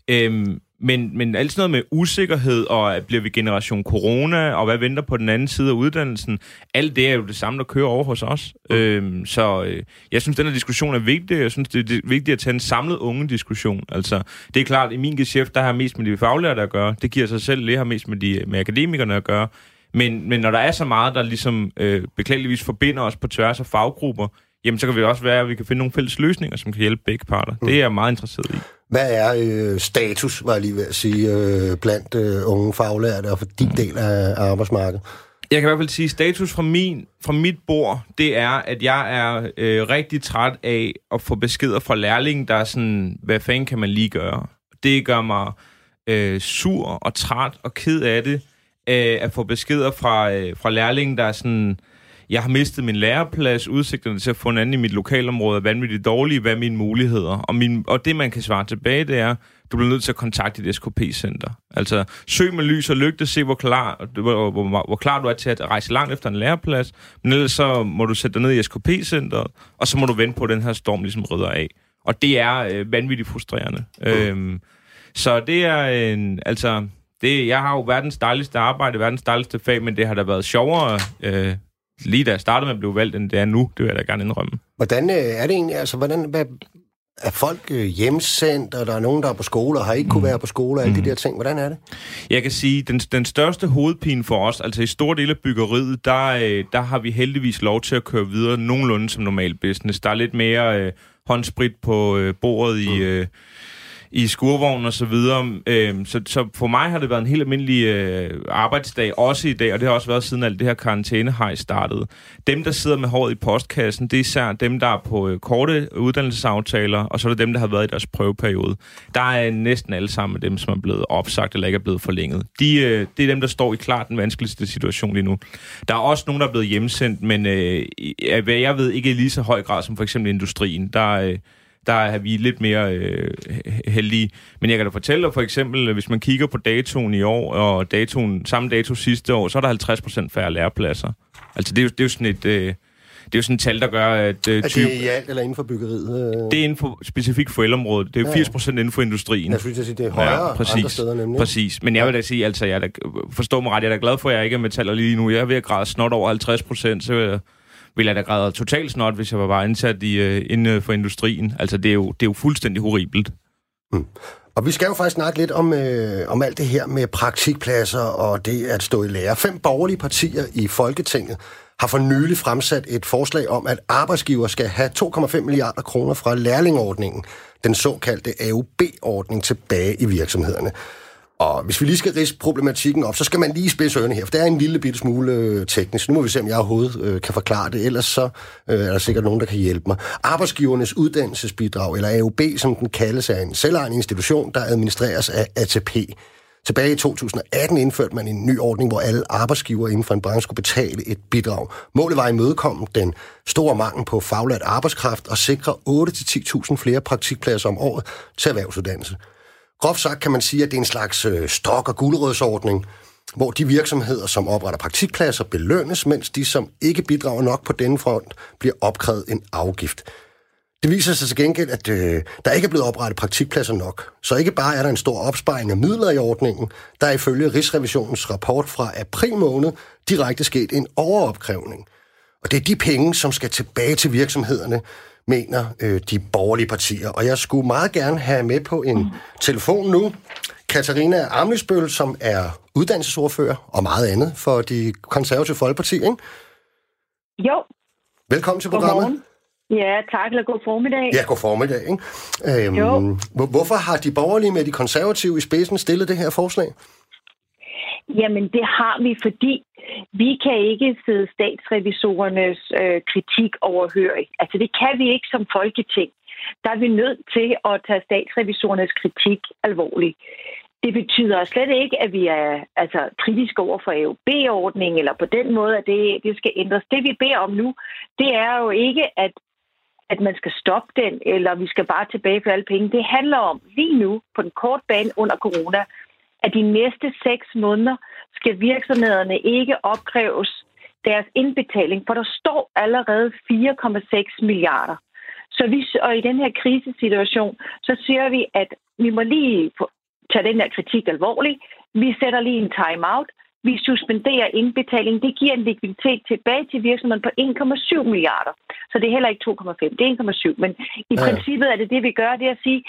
Øh, men, men alt sådan noget med usikkerhed, og bliver vi generation corona, og hvad venter på den anden side af uddannelsen, alt det er jo det samme, der kører over hos os. Mm. Øhm, så øh, jeg synes, den her diskussion er vigtig. Jeg synes, det er vigtigt at tage en samlet unge diskussion. Altså, det er klart, i min geschæft, der har mest med de faglærte at gøre. Det giver sig selv, det har mest med, de, med akademikerne at gøre. Men, men når der er så meget, der ligesom øh, beklageligvis forbinder os på tværs af faggrupper, jamen så kan vi også være, at vi kan finde nogle fælles løsninger, som kan hjælpe begge parter. Mm. Det er jeg meget interesseret i. Hvad er øh, status, var jeg lige ved at sige, øh, blandt øh, unge faglærte og for din del af, arbejdsmarkedet? Jeg kan i hvert fald sige, status fra, min, fra mit bord, det er, at jeg er øh, rigtig træt af at få beskeder fra lærling, der er sådan, hvad fanden kan man lige gøre? Det gør mig øh, sur og træt og ked af det, øh, at få beskeder fra, øh, fra lærling, der er sådan, jeg har mistet min læreplads, udsigterne til at få en anden i mit lokalområde er vanvittigt dårlige, hvad er mine muligheder? Og, min, og det, man kan svare tilbage, det er, du bliver nødt til at kontakte et SKP-center. Altså, søg med lys og lygte, se hvor klar, hvor, hvor, hvor klar du er til at rejse langt efter en læreplads, men ellers så må du sætte dig ned i SKP-centeret, og så må du vente på, at den her storm ligesom rydder af. Og det er øh, vanvittigt frustrerende. Mm. Øhm, så det er en, altså, det, jeg har jo verdens dejligste arbejde, verdens dejligste fag, men det har da været sjovere øh, lige da jeg startede med at blive valgt, end det er nu. Det vil jeg da gerne indrømme. Hvordan øh, er det egentlig? Altså, hvordan, hvad, er folk øh, hjemsendt, og der er nogen, der er på skole, og har ikke kunne mm. være på skole, og alle mm. de der ting. Hvordan er det? Jeg kan sige, den, den største hovedpine for os, altså i store dele af byggeriet, der, øh, der har vi heldigvis lov til at køre videre nogenlunde som normal business. Der er lidt mere øh, håndsprit på øh, bordet i... Mm. Øh, i skurvognen og så videre. Øh, så, så for mig har det været en helt almindelig øh, arbejdsdag, også i dag, og det har også været siden alt det her karantænehej startede. Dem, der sidder med håret i postkassen, det er især dem, der er på øh, korte uddannelsesaftaler, og så er det dem, der har været i deres prøveperiode. Der er næsten alle sammen dem, som er blevet opsagt eller ikke er blevet forlænget. De, øh, det er dem, der står i klart den vanskeligste situation lige nu. Der er også nogen, der er blevet hjemsendt, men øh, jeg ved ikke i lige så høj grad som for eksempel industrien. Der øh, der er vi lidt mere øh, heldige. Men jeg kan da fortælle dig for eksempel, hvis man kigger på datoen i år, og datoen, samme dato sidste år, så er der 50% færre lærepladser. Altså det er jo, det er jo sådan et... Øh, det er jo sådan et tal, der gør, at... Øh, er det i alt eller inden for byggeriet? Øh? Det er inden for, specifikt for elområdet. Det er jo ja, 80 procent inden for industrien. Jeg synes, det er højere ja, præcis, andre steder nemlig. Præcis. Men jeg vil da sige, altså, jeg er da, forstår mig ret, jeg er da glad for, at jeg ikke er metaller lige nu. Jeg er ved at græde snot over 50 procent, så jeg, ville jeg da græde totalt snot, hvis jeg var bare ansat i, uh, inden øh, for industrien. Altså, det er jo, det er jo fuldstændig horribelt. Mm. Og vi skal jo faktisk snakke lidt om, øh, om alt det her med praktikpladser og det at stå i lære. Fem borgerlige partier i Folketinget har for nylig fremsat et forslag om, at arbejdsgiver skal have 2,5 milliarder kroner fra lærlingordningen, den såkaldte AUB-ordning, tilbage i virksomhederne. Og hvis vi lige skal rise problematikken op, så skal man lige spidse ørerne her, for det er en lille bitte smule øh, teknisk. Nu må vi se, om jeg overhovedet øh, kan forklare det, ellers så øh, er der sikkert nogen, der kan hjælpe mig. Arbejdsgivernes uddannelsesbidrag, eller AUB, som den kaldes, er en selvejende institution, der administreres af ATP. Tilbage i 2018 indførte man en ny ordning, hvor alle arbejdsgiver inden for en branche skulle betale et bidrag. Målet var at imødekomme den store mangel på faglært arbejdskraft og sikre 8-10.000 flere praktikpladser om året til erhvervsuddannelse. Groft sagt kan man sige, at det er en slags øh, stok- og guldrødsordning, hvor de virksomheder, som opretter praktikpladser, belønnes, mens de, som ikke bidrager nok på denne front, bliver opkrævet en afgift. Det viser sig til gengæld, at øh, der ikke er blevet oprettet praktikpladser nok. Så ikke bare er der en stor opsparing af midler i ordningen, der er ifølge Rigsrevisionens rapport fra april måned direkte sket en overopkrævning. Og det er de penge, som skal tilbage til virksomhederne, mener øh, de borgerlige partier. Og jeg skulle meget gerne have med på en mm. telefon nu Katarina Amlisbøl, som er uddannelsesordfører og meget andet for de konservative folkeparti, ikke? Jo. Velkommen til programmet. Godmorgen. Ja, tak, eller god formiddag. Ja, god formiddag. Ikke? Øhm, Jo. Hvorfor har de borgerlige med de konservative i spidsen stillet det her forslag? Jamen, det har vi, fordi vi kan ikke sidde statsrevisorernes øh, kritik overhørig. Altså, det kan vi ikke som folketing. Der er vi nødt til at tage statsrevisorernes kritik alvorligt. Det betyder slet ikke, at vi er altså, kritiske over for AUB-ordningen, eller på den måde, at det, det skal ændres. Det, vi beder om nu, det er jo ikke, at, at man skal stoppe den, eller vi skal bare tilbage for alle penge. Det handler om lige nu, på den korte bane under corona, at de næste seks måneder skal virksomhederne ikke opkræves deres indbetaling, for der står allerede 4,6 milliarder. Så vi, og i den her krisesituation, så siger vi, at vi må lige tage den her kritik alvorligt. Vi sætter lige en time-out. Vi suspenderer indbetaling. Det giver en likviditet tilbage til virksomheden på 1,7 milliarder. Så det er heller ikke 2,5, det er 1,7. Men i Ja. princippet er det det, vi gør, det er at sige,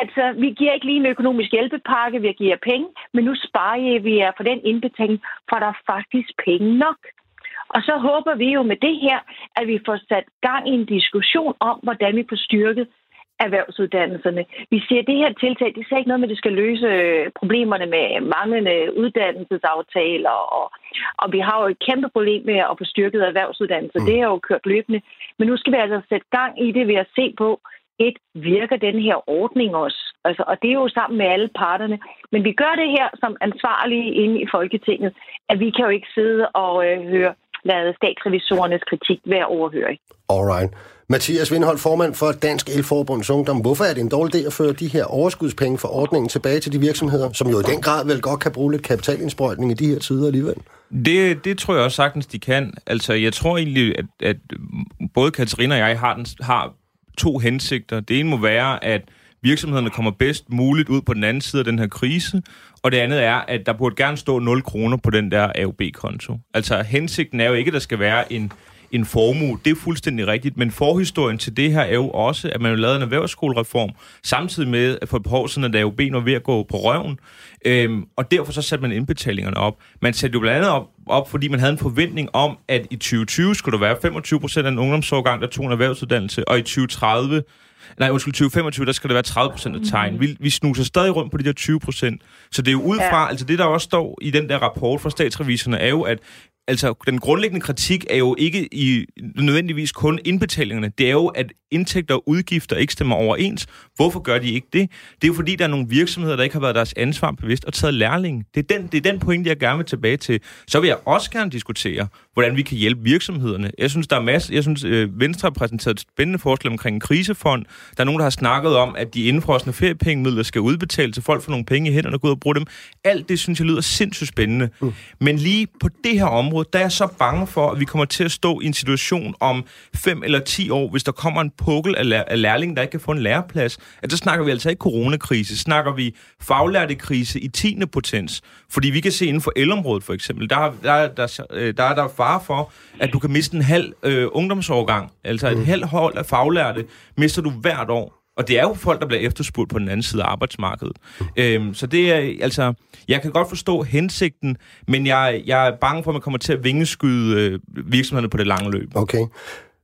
Altså, vi giver ikke lige en økonomisk hjælpepakke, vi giver penge, men nu sparer vi jer for den indbetaling, for der er faktisk penge nok. Og så håber vi jo med det her, at vi får sat gang i en diskussion om, hvordan vi får styrket erhvervsuddannelserne. Vi siger, at det her tiltag, det er ikke noget med, at det skal løse øh, problemerne med manglende uddannelsesaftaler, og, og vi har jo et kæmpe problem med at få styrket erhvervsuddannelser. Mm. Det er jo kørt løbende. Men nu skal vi altså sætte gang i det ved at se på, et, virker den her ordning også? Altså, og det er jo sammen med alle parterne. Men vi gør det her som ansvarlige inde i Folketinget, at vi kan jo ikke sidde og øh, høre, lade statsrevisorernes kritik være overhørig. Alright. Mathias Vindhold, formand for Dansk Elforbunds Ungdom. Hvorfor er det en dårlig idé at føre de her overskudspenge for ordningen tilbage til de virksomheder, som jo i den grad vel godt kan bruge lidt kapitalindsprøjtning i de her tider alligevel? Det, det tror jeg også sagtens, de kan. Altså, jeg tror egentlig, at, at både Katarina og jeg har, den, har to hensigter. Det ene må være, at virksomhederne kommer bedst muligt ud på den anden side af den her krise, og det andet er, at der burde gerne stå 0 kroner på den der AUB-konto. Altså, hensigten er jo ikke, at der skal være en, en formue. Det er fuldstændig rigtigt, men forhistorien til det her er jo også, at man har lavet en erhvervsskolereform, samtidig med, at for et par år siden, at AUB var ved at gå på røven, øhm, og derfor så satte man indbetalingerne op. Man satte jo blandt andet op, op, fordi man havde en forventning om, at i 2020 skulle der være 25 procent af en ungdomsårgang, der tog en erhvervsuddannelse, og i 2030 Nej, undskyld, 2025, der skal det være 30 procent af tegn. Vi, vi snuser stadig rundt på de der 20 procent. Så det er jo ud fra, ja. altså det der også står i den der rapport fra statsreviserne, er jo, at altså, den grundlæggende kritik er jo ikke i nødvendigvis kun indbetalingerne. Det er jo, at indtægter og udgifter ikke stemmer overens. Hvorfor gør de ikke det? Det er jo fordi, der er nogle virksomheder, der ikke har været deres ansvar bevidst og taget lærling. Det er den, det er den pointe, jeg gerne vil tilbage til. Så vil jeg også gerne diskutere, hvordan vi kan hjælpe virksomhederne. Jeg synes, der er masser. Jeg synes, øh, Venstre har præsenteret et spændende forslag omkring en krisefond. Der er nogen, der har snakket om, at de indfrosne feriepengemidler skal udbetales til folk for nogle penge i hænderne og gå ud og bruge dem. Alt det synes jeg lyder sindssygt spændende. Mm. Men lige på det her område, der er jeg så bange for, at vi kommer til at stå i en situation om 5 eller 10 år, hvis der kommer en pukkel af, lær- af lærling, der ikke kan få en læreplads. At så snakker vi altså ikke coronakrise, snakker vi faglærte krise i 10. potens. Fordi vi kan se inden for elområdet for eksempel, der, er- der, er- der, øh, der er der fare for, at du kan miste en halv øh, ungdomsårgang. Altså et halvt hold af faglærte mister du hvert år. Og det er jo folk, der bliver efterspurgt på den anden side af arbejdsmarkedet. Øhm, så det er, altså, jeg kan godt forstå hensigten, men jeg, jeg er bange for, at man kommer til at vingeskyde øh, virksomhederne på det lange løb. Okay.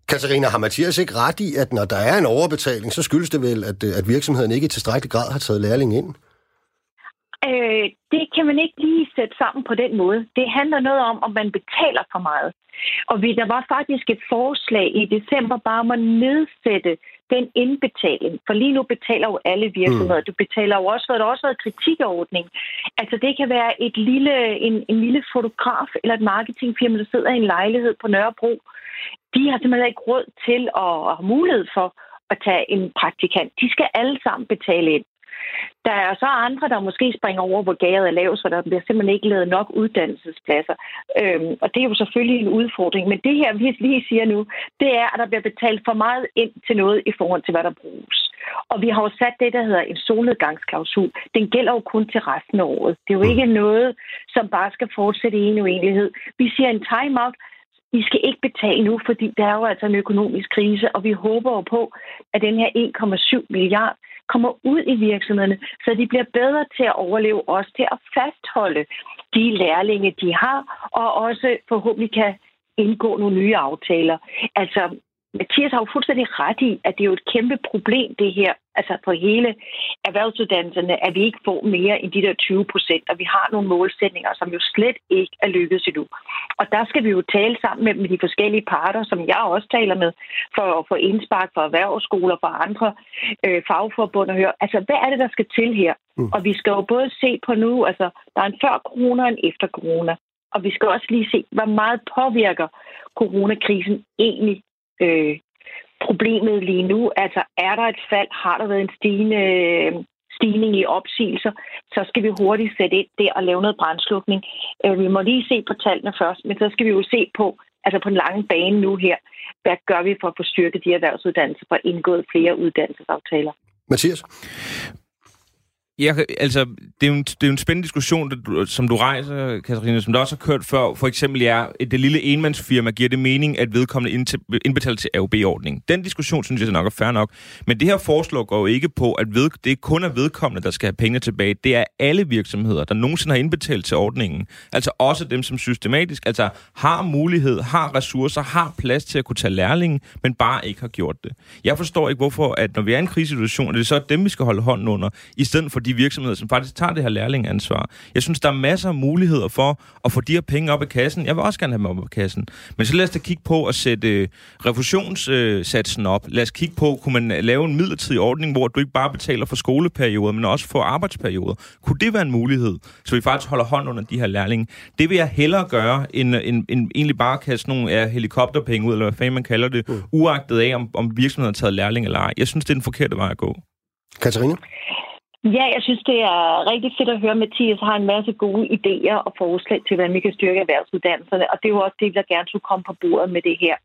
Katarina, har Mathias ikke ret i, at når der er en overbetaling, så skyldes det vel, at, at virksomheden ikke i tilstrækkelig grad har taget lærling ind? Øh, det kan man ikke lige sætte sammen på den måde. Det handler noget om, om man betaler for meget. Og vi, der var faktisk et forslag i december bare om at nedsætte den indbetaling. For lige nu betaler jo alle virksomheder. Mm. Du betaler jo også, der har også været kritikordning. Altså det kan være et lille, en, en lille fotograf eller et marketingfirma, der sidder i en lejlighed på Nørrebro. De har simpelthen ikke råd til at, at have mulighed for at tage en praktikant. De skal alle sammen betale ind. Der er så andre, der måske springer over, hvor gavet er lavt, så der bliver simpelthen ikke lavet nok uddannelsespladser. Øhm, og det er jo selvfølgelig en udfordring. Men det her, vi lige siger nu, det er, at der bliver betalt for meget ind til noget i forhold til, hvad der bruges. Og vi har jo sat det, der hedder en solnedgangsklausul. Den gælder jo kun til resten af året. Det er jo ikke noget, som bare skal fortsætte i en uenighed. Vi siger en timeout, i skal ikke betale nu, fordi der er jo altså en økonomisk krise, og vi håber jo på, at den her 1,7 milliard kommer ud i virksomhederne, så de bliver bedre til at overleve, også til at fastholde de lærlinge, de har, og også forhåbentlig kan indgå nogle nye aftaler. Altså, Mathias har jo fuldstændig ret i, at det er jo et kæmpe problem, det her, altså på hele erhvervsuddannelserne, at vi ikke får mere end de der 20 procent, og vi har nogle målsætninger, som jo slet ikke er lykkedes endnu. Og der skal vi jo tale sammen med, med de forskellige parter, som jeg også taler med, for at få indspark for erhvervsskoler, for andre øh, fagforbund og høre, altså hvad er det, der skal til her? Mm. Og vi skal jo både se på nu, altså der er en før corona og en efter corona. Og vi skal også lige se, hvor meget påvirker coronakrisen egentlig øh, problemet lige nu. Altså, er der et fald? Har der været en stigende, stigning i opsigelser? Så skal vi hurtigt sætte ind der og lave noget brændslukning. Øh, vi må lige se på tallene først, men så skal vi jo se på, altså på den lange bane nu her, hvad gør vi for at få styrket de erhvervsuddannelser, for at indgå flere uddannelsesaftaler? Mathias? Jeg, altså, det er, jo en, det er jo en spændende diskussion, du, som du rejser, Katarina, som du også har kørt før. For eksempel, ja, det lille enmandsfirma, giver det mening, at vedkommende indbetaler til AOB-ordningen. Den diskussion synes jeg nok er fair nok. Men det her forslag går jo ikke på, at ved, det kun er vedkommende, der skal have penge tilbage. Det er alle virksomheder, der nogensinde har indbetalt til ordningen. Altså også dem, som systematisk altså har mulighed, har ressourcer, har plads til at kunne tage lærlingen, men bare ikke har gjort det. Jeg forstår ikke, hvorfor, at når vi er i en krisesituation, er det så dem, vi skal holde hånden under, i stedet for de virksomheder, som faktisk tager det her lærlingansvar. Jeg synes, der er masser af muligheder for at få de her penge op i kassen. Jeg vil også gerne have dem op i kassen. Men så lad os da kigge på at sætte øh, refusionssatsen op. Lad os kigge på, kunne man lave en midlertidig ordning, hvor du ikke bare betaler for skoleperioder, men også for arbejdsperioder. Kunne det være en mulighed, så vi faktisk holder hånd under de her lærlinge? Det vil jeg hellere gøre, end, end, end egentlig bare kaste nogle af helikopterpenge ud, eller hvad fanden man kalder det, mm. uagtet af, om, om virksomheden har taget lærling eller ej. Jeg synes, det er den forkerte vej at gå. Katarina? Ja, jeg synes, det er rigtig fedt at høre, at Mathias har en masse gode idéer og forslag til, hvordan vi kan styrke erhvervsuddannelserne, og det er jo også det, der gerne skulle komme på bordet med det her.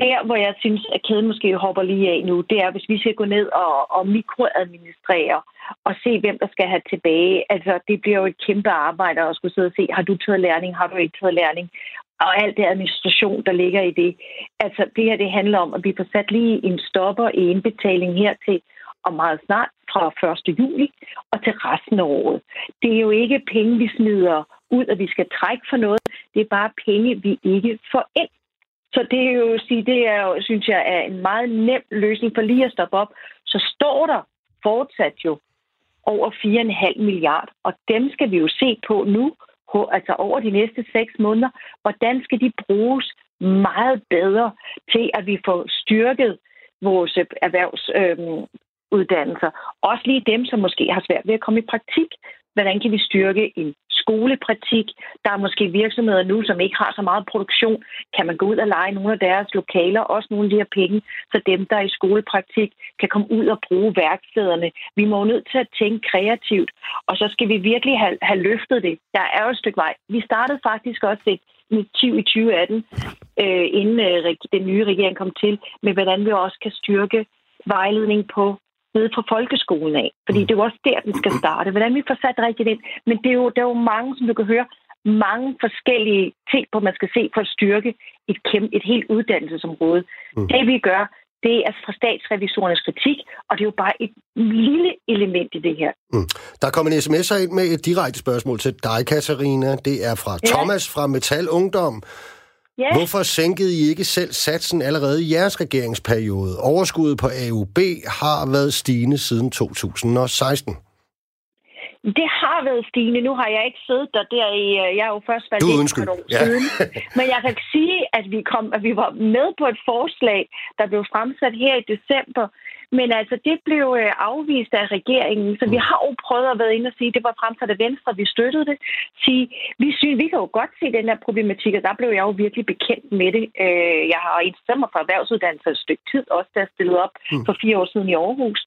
Der, hvor jeg synes, at kæden måske hopper lige af nu, det er, hvis vi skal gå ned og, og mikroadministrere og se, hvem der skal have tilbage. Altså, det bliver jo et kæmpe arbejde at skulle sidde og se, har du taget lærning, har du ikke taget lærning? Og alt det administration, der ligger i det. Altså, det her, det handler om, at vi får sat lige en stopper i indbetaling her til og meget snart fra 1. juli og til resten af året. Det er jo ikke penge, vi smider ud, at vi skal trække for noget. Det er bare penge, vi ikke får ind. Så det er jo sige, det er jo, synes jeg, er en meget nem løsning for lige at stoppe op. Så står der fortsat jo over 4,5 milliard, og dem skal vi jo se på nu, altså over de næste seks måneder. Hvordan skal de bruges meget bedre til, at vi får styrket vores erhvervs, øh, uddannelser. Også lige dem, som måske har svært ved at komme i praktik. Hvordan kan vi styrke en skolepraktik? Der er måske virksomheder nu, som ikke har så meget produktion. Kan man gå ud og lege nogle af deres lokaler, også nogle af de her penge, så dem, der er i skolepraktik, kan komme ud og bruge værkstederne. Vi må jo nødt til at tænke kreativt, og så skal vi virkelig have, have løftet det. Der er jo et stykke vej. Vi startede faktisk også et initiativ i 2018, øh, inden øh, den nye regering kom til, med hvordan vi også kan styrke vejledning på nede fra folkeskolen af. Fordi mm. det er jo også der, den skal starte. Hvordan vi får sat rigtigt ind. Men det er jo, der er jo mange, som du kan høre, mange forskellige ting, hvor man skal se for at styrke et, kæmpe, et helt uddannelsesområde. Mm. Det vi gør, det er fra statsrevisorernes kritik, og det er jo bare et lille element i det her. Mm. Der kommer en sms ind med et direkte spørgsmål til dig, Katarina. Det er fra ja. Thomas fra Metal Ungdom. Ja. Hvorfor sænkede I ikke selv satsen allerede i jeres regeringsperiode? Overskuddet på AUB har været stigende siden 2016. Det har været stigende. Nu har jeg ikke siddet der, der i... Øh, jeg er jo først valgt ind for år ja. siden. Men jeg kan sige, at vi, kom, at vi var med på et forslag, der blev fremsat her i december, men altså, det blev øh, afvist af regeringen, så vi mm. har jo prøvet at være inde og sige, det var fremsat af Venstre, vi støttede det. Sige, vi synes, vi kan jo godt se den her problematik, og der blev jeg jo virkelig bekendt med det. Øh, jeg har interesseret mig for erhvervsuddannelse et stykke tid, også da jeg stillede op mm. for fire år siden i Aarhus.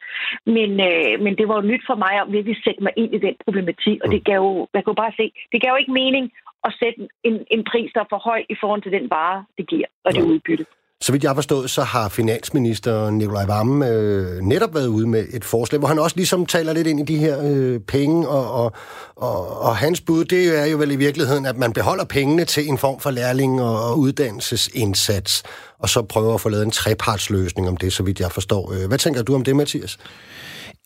Men, øh, men det var jo nyt for mig at virkelig sætte mig ind i den problematik, og det mm. gav jo, man kunne bare se, det gav jo ikke mening at sætte en, en pris, der er for høj i forhold til den vare, det giver, og det udbytte. Så vidt jeg har forstået, så har finansminister Nikolaj Vammen øh, netop været ude med et forslag, hvor han også ligesom taler lidt ind i de her øh, penge, og, og, og, og hans bud, det er jo vel i virkeligheden, at man beholder pengene til en form for lærling og, og uddannelsesindsats, og så prøver at få lavet en trepartsløsning om det, så vidt jeg forstår. Øh, hvad tænker du om det, Mathias?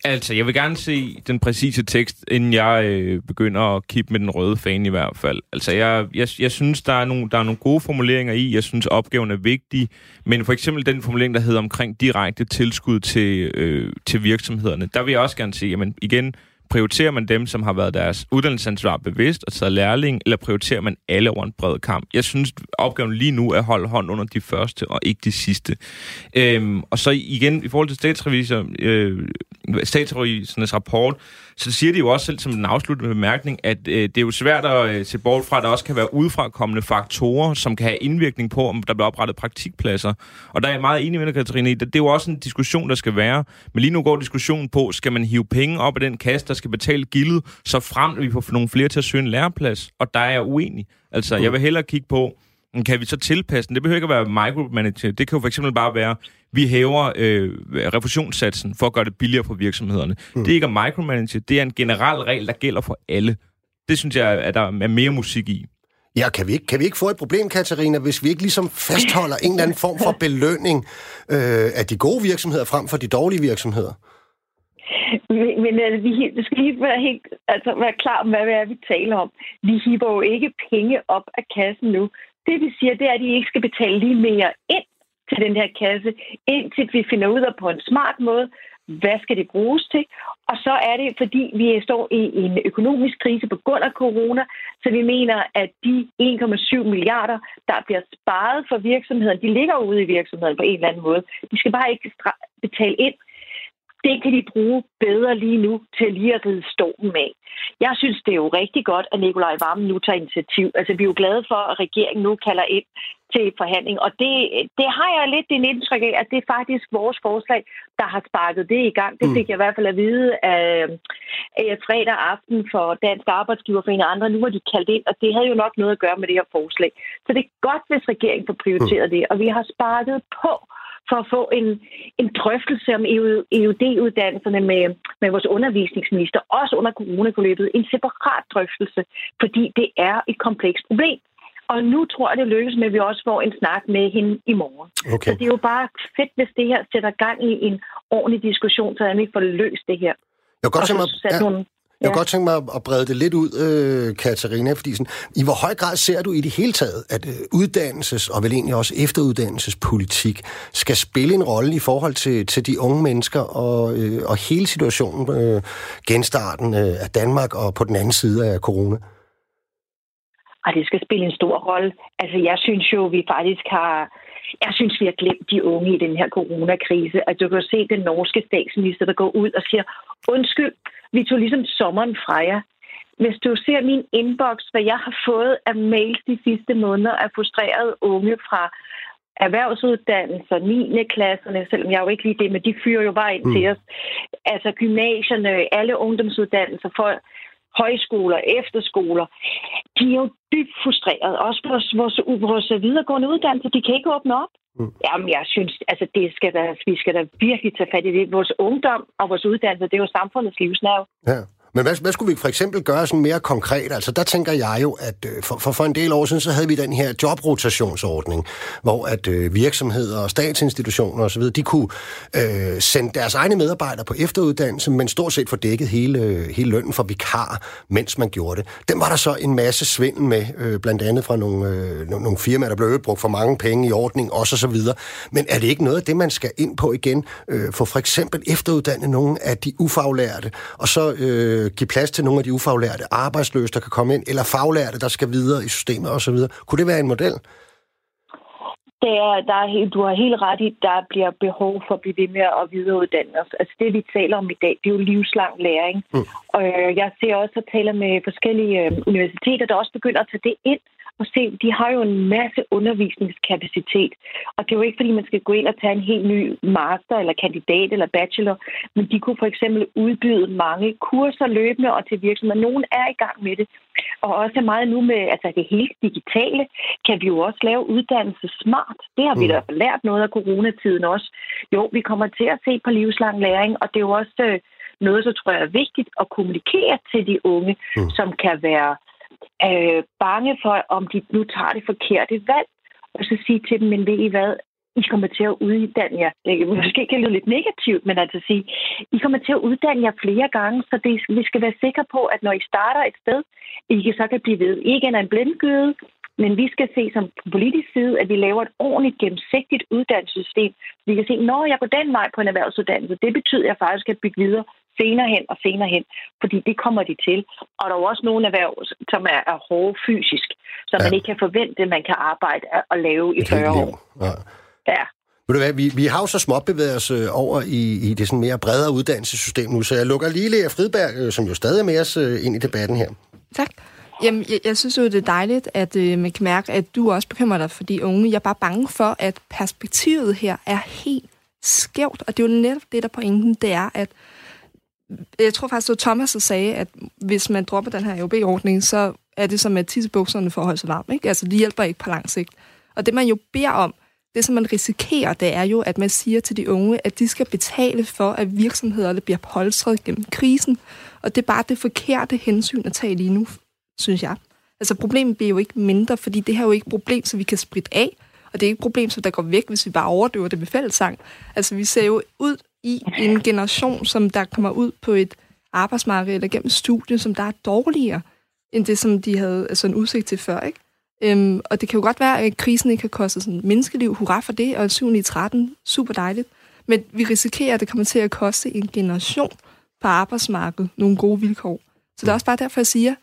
Altså, jeg vil gerne se den præcise tekst, inden jeg øh, begynder at kippe med den røde fan i hvert fald. Altså, jeg, jeg, jeg synes, der er, nogle, der er nogle gode formuleringer i. Jeg synes, opgaven er vigtig. Men for eksempel den formulering, der hedder omkring direkte tilskud til, øh, til virksomhederne, der vil jeg også gerne se, jamen igen, prioriterer man dem, som har været deres uddannelsesansvar bevidst og taget lærling, eller prioriterer man alle over en bred kamp? Jeg synes, opgaven lige nu er at holde hånd under de første, og ikke de sidste. Øhm, og så igen, i forhold til statsrevisor, øh, statsrevisornes rapport, så siger de jo også selv som en afsluttende bemærkning, at øh, det er jo svært at øh, se bort fra, at der også kan være udefrakommende faktorer, som kan have indvirkning på, om der bliver oprettet praktikpladser. Og der er jeg meget enig med dig, Katrine, det, det er jo også en diskussion, der skal være. Men lige nu går diskussionen på, skal man hive penge op af den kasse, der skal betale gildet, så frem vi får nogle flere til at søge en læreplads. Og der er jeg uenig. Altså, jeg vil hellere kigge på, kan vi så tilpasse den? Det behøver ikke at være micromanager. Det kan jo for eksempel bare være, vi hæver øh, refusionssatsen for at gøre det billigere for virksomhederne. Mm. Det er ikke at micromanage, det er en generel regel, der gælder for alle. Det synes jeg, at der er mere musik i. Ja, kan vi, ikke, kan vi ikke få et problem, Katarina, hvis vi ikke ligesom fastholder en eller anden form for belønning øh, af de gode virksomheder frem for de dårlige virksomheder? Men, men altså, vi, det skal lige være, helt, altså, være klar med, hvad vi taler om. Vi hiver jo ikke penge op af kassen nu. Det vi siger, det er, at de ikke skal betale lige mere ind til den her kasse, indtil vi finder ud af på en smart måde, hvad skal det bruges til? Og så er det, fordi vi står i en økonomisk krise på grund af corona, så vi mener, at de 1,7 milliarder, der bliver sparet for virksomheden, de ligger ude i virksomheden på en eller anden måde. De skal bare ikke betale ind det kan de bruge bedre lige nu til lige at ride stormen af. Jeg synes, det er jo rigtig godt, at Nikolaj Vammen nu tager initiativ. Altså, vi er jo glade for, at regeringen nu kalder ind til forhandling. Og det, det har jeg lidt det indtryk af, at det er faktisk vores forslag, der har sparket det i gang. Det mm. fik jeg i hvert fald at vide af, af fredag aften for Dansk Arbejdsgiverforening og andre. Nu var de kaldt ind, og det havde jo nok noget at gøre med det her forslag. Så det er godt, hvis regeringen får prioriteret mm. det. Og vi har sparket på for at få en, en drøftelse om EUD-uddannelserne med, med vores undervisningsminister, også under coronaforløbet, en separat drøftelse, fordi det er et komplekst problem. Og nu tror jeg, det lykkes med, at vi også får en snak med hende i morgen. Okay. Så det er jo bare fedt, hvis det her sætter gang i en ordentlig diskussion, så vi får løst det her. Jeg kan godt tænke mig, ja. nogle jeg kunne godt tænke mig at brede det lidt ud, øh, Katarina, fordi sådan, i hvor høj grad ser du i det hele taget, at øh, uddannelses- og vel egentlig også efteruddannelsespolitik skal spille en rolle i forhold til, til de unge mennesker og, øh, og hele situationen, øh, genstarten øh, af Danmark og på den anden side af corona? Og det skal spille en stor rolle. Altså, jeg synes jo, vi faktisk har... Jeg synes, vi har glemt de unge i den her coronakrise. At du kan se den norske statsminister, der går ud og siger, undskyld, vi tog ligesom sommeren fra jer. Hvis du ser min inbox, hvad jeg har fået af mails de sidste måneder af frustrerede unge fra erhvervsuddannelser, 9. klasserne, selvom jeg jo ikke lige det, men de fyrer jo bare ind mm. til os. Altså gymnasierne, alle ungdomsuddannelser, for højskoler, efterskoler, de er jo dybt frustrerede. Også vores, vores, vores videregående uddannelser, de kan ikke åbne op. Mm. Jamen, jeg synes, altså, det skal da, vi skal da virkelig tage fat i det. Vores ungdom og vores uddannelse, det er jo samfundets livsnerve. Ja. Men hvad, hvad skulle vi for eksempel gøre sådan mere konkret? Altså der tænker jeg jo, at øh, for, for, for en del år siden, så havde vi den her jobrotationsordning, hvor at øh, virksomheder og statsinstitutioner osv., de kunne øh, sende deres egne medarbejdere på efteruddannelse, men stort set få dækket hele, hele lønnen for vikar, mens man gjorde det. Den var der så en masse svindel med, øh, blandt andet fra nogle, øh, nogle firmaer, der blev brugt for mange penge i ordning, også og så videre. Men er det ikke noget af det, man skal ind på igen? Øh, for for eksempel efteruddanne nogle af de ufaglærte, og så... Øh, øh, give plads til nogle af de ufaglærte arbejdsløse, der kan komme ind, eller faglærte, der skal videre i systemet osv. Kunne det være en model? Det er, der er, du har helt ret i, der bliver behov for at blive ved med at videreuddanne os. Altså det, vi taler om i dag, det er jo livslang læring. Mm. Og øh, jeg ser også at tale med forskellige øh, universiteter, der også begynder at tage det ind og se, de har jo en masse undervisningskapacitet. Og det er jo ikke, fordi man skal gå ind og tage en helt ny master eller kandidat eller bachelor, men de kunne for eksempel udbyde mange kurser løbende og til virksomheder. Nogen er i gang med det. Og også meget nu med altså det helt digitale, kan vi jo også lave uddannelse smart. Det har vi mm. da lært noget af coronatiden også. Jo, vi kommer til at se på livslang læring, og det er jo også øh, noget, så tror jeg er vigtigt at kommunikere til de unge, mm. som kan være øh, bange for, om de nu tager det forkerte valg, og så sige til dem, men ved I hvad, I kommer til at uddanne jer. Det måske kan lyde lidt negativt, men altså sige, I kommer til at uddanne jer flere gange, så det, vi skal være sikre på, at når I starter et sted, I så kan blive ved. Ikke en blindgyde, men vi skal se som politisk side, at vi laver et ordentligt gennemsigtigt uddannelsessystem. Vi kan se, når jeg går den vej på en erhvervsuddannelse, det betyder, at jeg faktisk kan bygge videre senere hen og senere hen, fordi det kommer de til. Og der er jo også nogle erhverv, som er, er hårde fysisk, så ja. man ikke kan forvente, at man kan arbejde og lave i 40 år. Ja. ja. Ved du hvad, vi, vi har jo så småt bevæget os øh, over i, i det sådan mere bredere uddannelsessystem nu, så jeg lukker lige Lea Fridberg, øh, som jo stadig er med os, øh, ind i debatten her. Tak. Jamen, jeg, jeg synes jo, det er dejligt, at øh, man kan mærke, at du også bekymrer dig for de unge. Jeg er bare bange for, at perspektivet her er helt skævt, og det er jo netop det, der pointen, det er, at jeg tror faktisk, at Thomas, sagde, at hvis man dropper den her AOB-ordning, så er det som at tisse bukserne for at holde sig varm. Ikke? Altså, det hjælper ikke på lang sigt. Og det, man jo beder om, det, som man risikerer, det er jo, at man siger til de unge, at de skal betale for, at virksomhederne bliver polstret gennem krisen. Og det er bare det forkerte hensyn at tage lige nu, synes jeg. Altså, problemet bliver jo ikke mindre, fordi det her er jo ikke et problem, så vi kan spritte af. Og det er ikke et problem, som der går væk, hvis vi bare overdøver det med fællessang. Altså, vi ser jo ud i en generation, som der kommer ud på et arbejdsmarked eller gennem studiet, som der er dårligere end det, som de havde altså en udsigt til før. Ikke? Øhm, og det kan jo godt være, at krisen ikke har kostet sådan menneskeliv. Hurra for det, og 7 i 13, super dejligt. Men vi risikerer, at det kommer til at koste en generation på arbejdsmarkedet nogle gode vilkår. Så det er også bare derfor, jeg siger,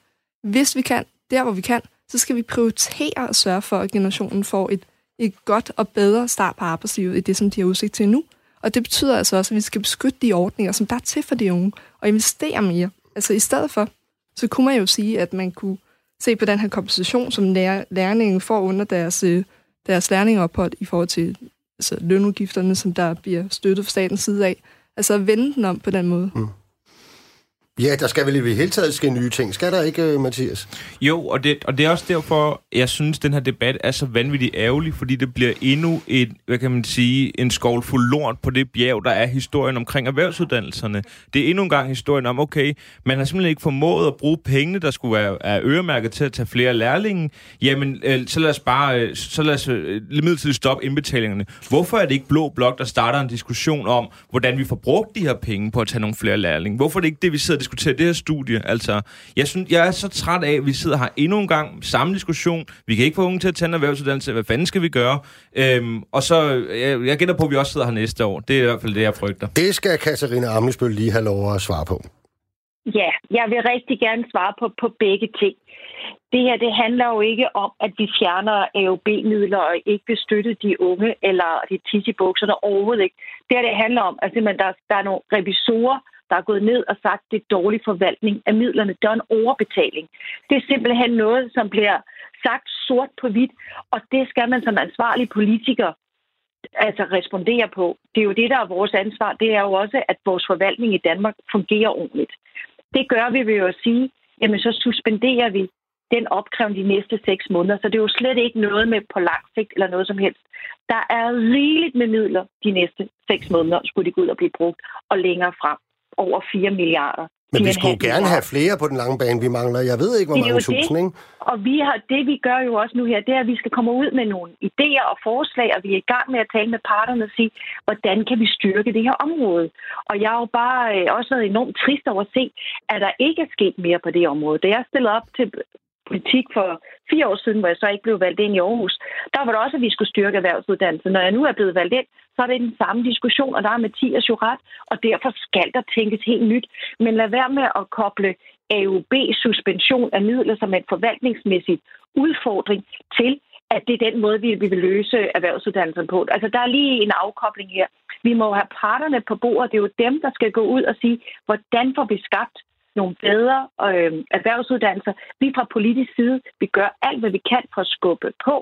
hvis vi kan, der hvor vi kan, så skal vi prioritere at sørge for, at generationen får et, et godt og bedre start på arbejdslivet, i det, som de har udsigt til nu. Og det betyder altså også, at vi skal beskytte de ordninger, som der er til for de unge, og investere mere. Altså i stedet for, så kunne man jo sige, at man kunne se på den her kompensation, som lærer, lærningen får under deres, øh, deres lærningophold i forhold til altså, lønudgifterne, som der bliver støttet fra statens side af. Altså at vende den om på den måde. Mm. Ja, der skal vel i det hele taget ske nye ting. Skal der ikke, øh, Mathias? Jo, og det, og det er også derfor, jeg synes, den her debat er så vanvittigt ærgerlig, fordi det bliver endnu et, hvad kan man sige, en skovl fuld lort på det bjerg, der er historien omkring erhvervsuddannelserne. Det er endnu en gang historien om, okay, man har simpelthen ikke formået at bruge pengene, der skulle være er øremærket til at tage flere lærlinge. Jamen, øh, så lad os bare, øh, så lad os øh, midlertidigt stoppe indbetalingerne. Hvorfor er det ikke Blå Blok, der starter en diskussion om, hvordan vi får brugt de her penge på at tage nogle flere lærlinge? Hvorfor er det ikke det, vi sidder diskutere det her studie. Altså, jeg, synes, jeg er så træt af, at vi sidder her endnu en gang, samme diskussion. Vi kan ikke få unge til at tage en erhvervsuddannelse. Hvad fanden skal vi gøre? Øhm, og så, jeg, jeg gætter på, at vi også sidder her næste år. Det er i hvert fald det, jeg frygter. Det skal Katarina Amnesbøl lige have lov at svare på. Ja, jeg vil rigtig gerne svare på, på begge ting. Det her, det handler jo ikke om, at vi fjerner AOB-midler og ikke vil støtte de unge eller de tisse bukserne overhovedet ikke. Det her, det handler om, at simpelthen der, der er nogle revisorer, der er gået ned og sagt, det er dårlig forvaltning af midlerne. Det er en overbetaling. Det er simpelthen noget, som bliver sagt sort på hvidt, og det skal man som ansvarlig politiker altså respondere på. Det er jo det, der er vores ansvar. Det er jo også, at vores forvaltning i Danmark fungerer ordentligt. Det gør vi ved at sige, jamen så suspenderer vi den opkrævning de næste seks måneder. Så det er jo slet ikke noget med på lang sigt eller noget som helst. Der er rigeligt med midler de næste seks måneder, skulle de gå ud og blive brugt, og længere frem over 4 milliarder. Men vi skulle gerne have flere på den lange bane, vi mangler. Jeg ved ikke, hvor mange tusind, ikke? Og vi har, det vi gør jo også nu her, det er, at vi skal komme ud med nogle idéer og forslag, og vi er i gang med at tale med parterne og sige, hvordan kan vi styrke det her område. Og jeg har jo bare øh, også været enormt trist over at se, at der ikke er sket mere på det område. Da jeg stillede op til politik for fire år siden, hvor jeg så ikke blev valgt ind i Aarhus, der var det også, at vi skulle styrke erhvervsuddannelsen. Når jeg nu er blevet valgt ind, så er det den samme diskussion, og der er Mathias jo ret, og derfor skal der tænkes helt nyt. Men lad være med at koble AUB-suspension af midler som en forvaltningsmæssig udfordring til, at det er den måde, vi vil løse erhvervsuddannelsen på. Altså, der er lige en afkobling her. Vi må have parterne på bordet. Det er jo dem, der skal gå ud og sige, hvordan får vi skabt nogle bedre øh, erhvervsuddannelser. Vi fra politisk side, vi gør alt, hvad vi kan for at skubbe på,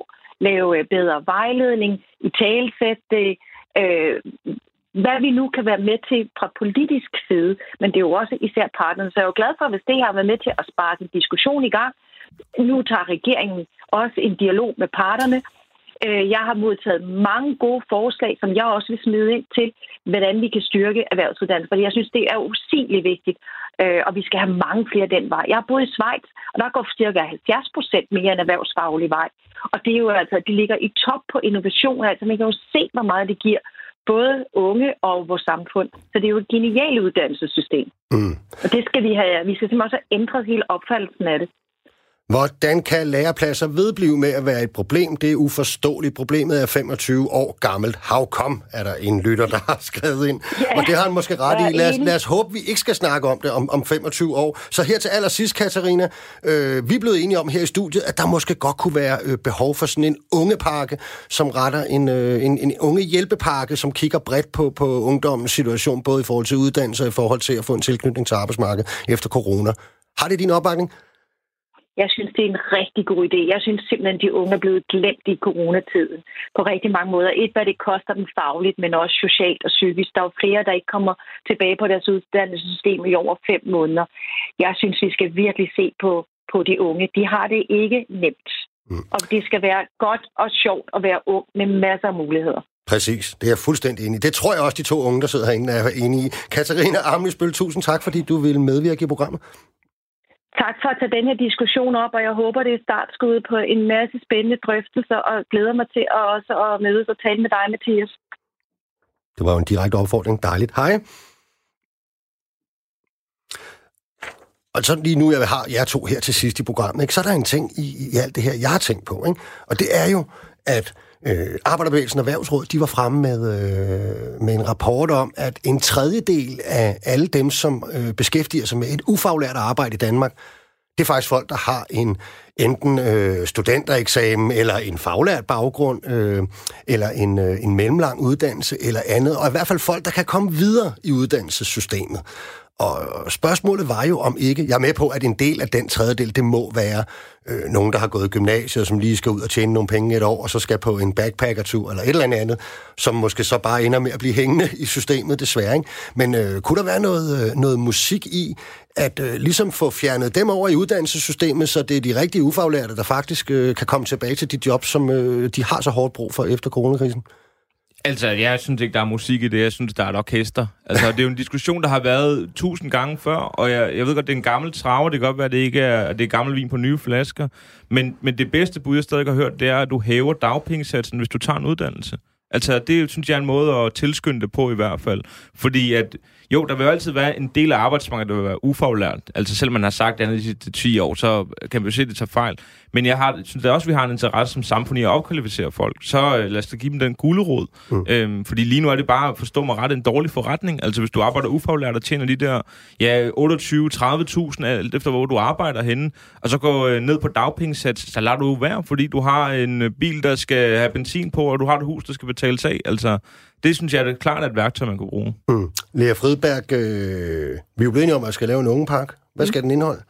lave øh, bedre vejledning, i talesætte, øh, øh, hvad vi nu kan være med til fra politisk side, men det er jo også især partnerne. Så jeg er jo glad for, hvis det har været med til at sparke en diskussion i gang. Nu tager regeringen også en dialog med parterne, jeg har modtaget mange gode forslag, som jeg også vil smide ind til, hvordan vi kan styrke erhvervsuddannelsen. Fordi jeg synes, det er usigeligt vigtigt, øh, og vi skal have mange flere den vej. Jeg har boet i Schweiz, og der går cirka 70 procent mere end erhvervsfaglig vej. Og det er jo altså, de ligger i top på innovation. Altså, man kan jo se, hvor meget det giver både unge og vores samfund. Så det er jo et genialt uddannelsessystem. Mm. Og det skal vi have. Vi skal simpelthen også have ændret hele opfattelsen af det. Hvordan kan lærepladser vedblive med at være et problem? Det er uforståeligt. Problemet er 25 år gammelt. How come, er der en lytter, der har skrevet ind. Ja, og det har han måske ret i. Lad os, lad os håbe, vi ikke skal snakke om det om, om 25 år. Så her til allersidst, Katarina, øh, vi er blevet enige om her i studiet, at der måske godt kunne være øh, behov for sådan en ungepakke, som retter en, øh, en, en unge hjælpepakke, som kigger bredt på, på ungdommens situation, både i forhold til uddannelse og i forhold til at få en tilknytning til arbejdsmarkedet efter corona. Har det din opbakning? Jeg synes, det er en rigtig god idé. Jeg synes simpelthen, at de unge er blevet glemt i coronatiden på rigtig mange måder. Et, hvad det koster dem fagligt, men også socialt og psykisk. Der er jo flere, der ikke kommer tilbage på deres uddannelsessystem i over fem måneder. Jeg synes, vi skal virkelig se på, på de unge. De har det ikke nemt. Mm. Og det skal være godt og sjovt at være ung med masser af muligheder. Præcis, det er jeg fuldstændig enig i. Det tror jeg også, de to unge, der sidder herinde, er enige i. Katarina Amlisbøl, tusind tak, fordi du ville medvirke i programmet. Tak for at tage den her diskussion op, og jeg håber, det er startskud på en masse spændende drøftelser, og glæder mig til at også at mødes og tale med dig, Mathias. Det var jo en direkte opfordring. Dejligt. Hej. Og sådan lige nu, jeg har jer to her til sidst i programmet, ikke? så er der en ting i, i alt det her, jeg har tænkt på. Ikke? Og det er jo, at øh, Arbejderbevægelsen og Erhvervsråd, de var fremme med, øh, med en rapport om, at en tredjedel af alle dem, som øh, beskæftiger sig med et ufaglært arbejde i Danmark, det er faktisk folk, der har en enten øh, studentereksamen, eller en faglært baggrund, øh, eller en, øh, en mellemlang uddannelse, eller andet. Og i hvert fald folk, der kan komme videre i uddannelsessystemet. Og spørgsmålet var jo om ikke, jeg er med på, at en del af den tredjedel, det må være øh, nogen, der har gået i gymnasiet, som lige skal ud og tjene nogle penge et år, og så skal på en backpackertur eller et eller andet, som måske så bare ender med at blive hængende i systemet, desværre. Ikke? Men øh, kunne der være noget, øh, noget musik i, at øh, ligesom få fjernet dem over i uddannelsessystemet, så det er de rigtige ufaglærte, der faktisk øh, kan komme tilbage til de job, som øh, de har så hårdt brug for efter coronakrisen? Altså, jeg synes ikke, der er musik i det. Jeg synes, der er et orkester. Altså, det er jo en diskussion, der har været tusind gange før, og jeg, jeg ved godt, det er en gammel trave. Det kan godt være, at det ikke er, det er gammel vin på nye flasker. Men, men det bedste bud, jeg stadig har hørt, det er, at du hæver dagpengesatsen, hvis du tager en uddannelse. Altså, det synes jeg er en måde at tilskynde det på i hvert fald. Fordi at jo, der vil jo altid være en del af arbejdsmarkedet, der vil være ufaglært. Altså selvom man har sagt andet de sidste 10 år, så kan vi jo se, at det tager fejl. Men jeg har, synes da også, at vi har en interesse som samfund i at opkvalificere folk. Så øh, lad os da give dem den gulerod. Mm. Øhm, fordi lige nu er det bare, at forstå mig ret, en dårlig forretning. Altså hvis du arbejder ufaglært og tjener de der ja, 28-30.000, alt efter hvor du arbejder henne, og så går øh, ned på dagpengesats, så lader du være, fordi du har en øh, bil, der skal have benzin på, og du har et hus, der skal betales af. Altså, det synes jeg er det klart et værktøj, man kan bruge. Mm. Lea Fridberg, øh, vi er jo blevet enige om, at jeg skal lave en ungepark. Hvad skal mm. den indeholde?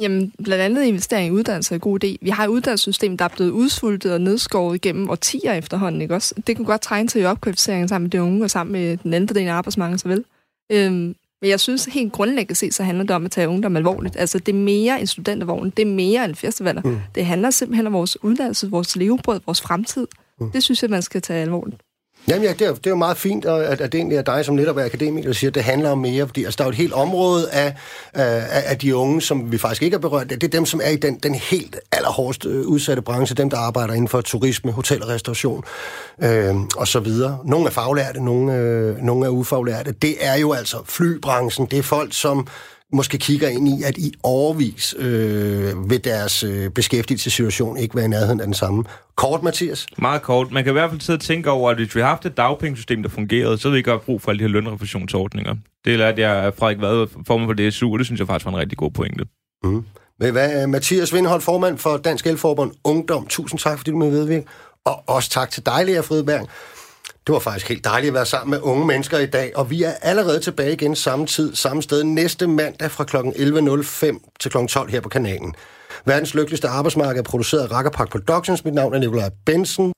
Jamen, blandt andet investering i uddannelse er en god idé. Vi har et uddannelsessystem, der er blevet udsultet og nedskåret igennem årtier efterhånden, ikke også? Det kan godt trænge til opkvalificering sammen med de unge og sammen med den anden del af arbejdsmarkedet, så vel. Øhm, men jeg synes helt grundlæggende set, så handler det om at tage ungdom alvorligt. Altså, det er mere en studentervogn, det er mere en festivaler. Mm. Det handler simpelthen om vores uddannelse, vores levebrød, vores fremtid. Mm. Det synes jeg, man skal tage alvorligt. Jamen ja, det er, det er jo meget fint, at, at det egentlig er dig som netop er akademiker, der siger, at det handler om mere, fordi altså, der er jo et helt område af, øh, af, af de unge, som vi faktisk ikke har berørt. Det er dem, som er i den, den helt allerhårdest øh, udsatte branche, dem, der arbejder inden for turisme, hotel og restauration øh, og så videre. Nogle er faglærte, nogle, øh, nogle er ufaglærte. Det er jo altså flybranchen, det er folk, som måske kigger ind i, at i overvis øh, vil deres øh, beskæftigelsessituation ikke være i nærheden af den samme. Kort, Mathias? Meget kort. Man kan i hvert fald sidde og tænke over, at hvis vi har haft et dagpengesystem, der fungerede, så ville vi ikke have brug for alle de her lønrefusionsordninger. Det lærte jeg Frederik Vad formen for DSU, og det synes jeg faktisk var en rigtig god pointe. Mm. Men hvad, Mathias Vindhold, formand for Dansk Elforbund Ungdom, tusind tak, fordi du med vedvirke. Og også tak til dig, Lea Fridberg. Det var faktisk helt dejligt at være sammen med unge mennesker i dag, og vi er allerede tilbage igen samme tid, samme sted næste mandag fra kl. 11.05 til kl. 12 her på kanalen. Verdens lykkeligste arbejdsmarked er produceret af Rakkerpark Productions. Mit navn er Nikolaj Bensen.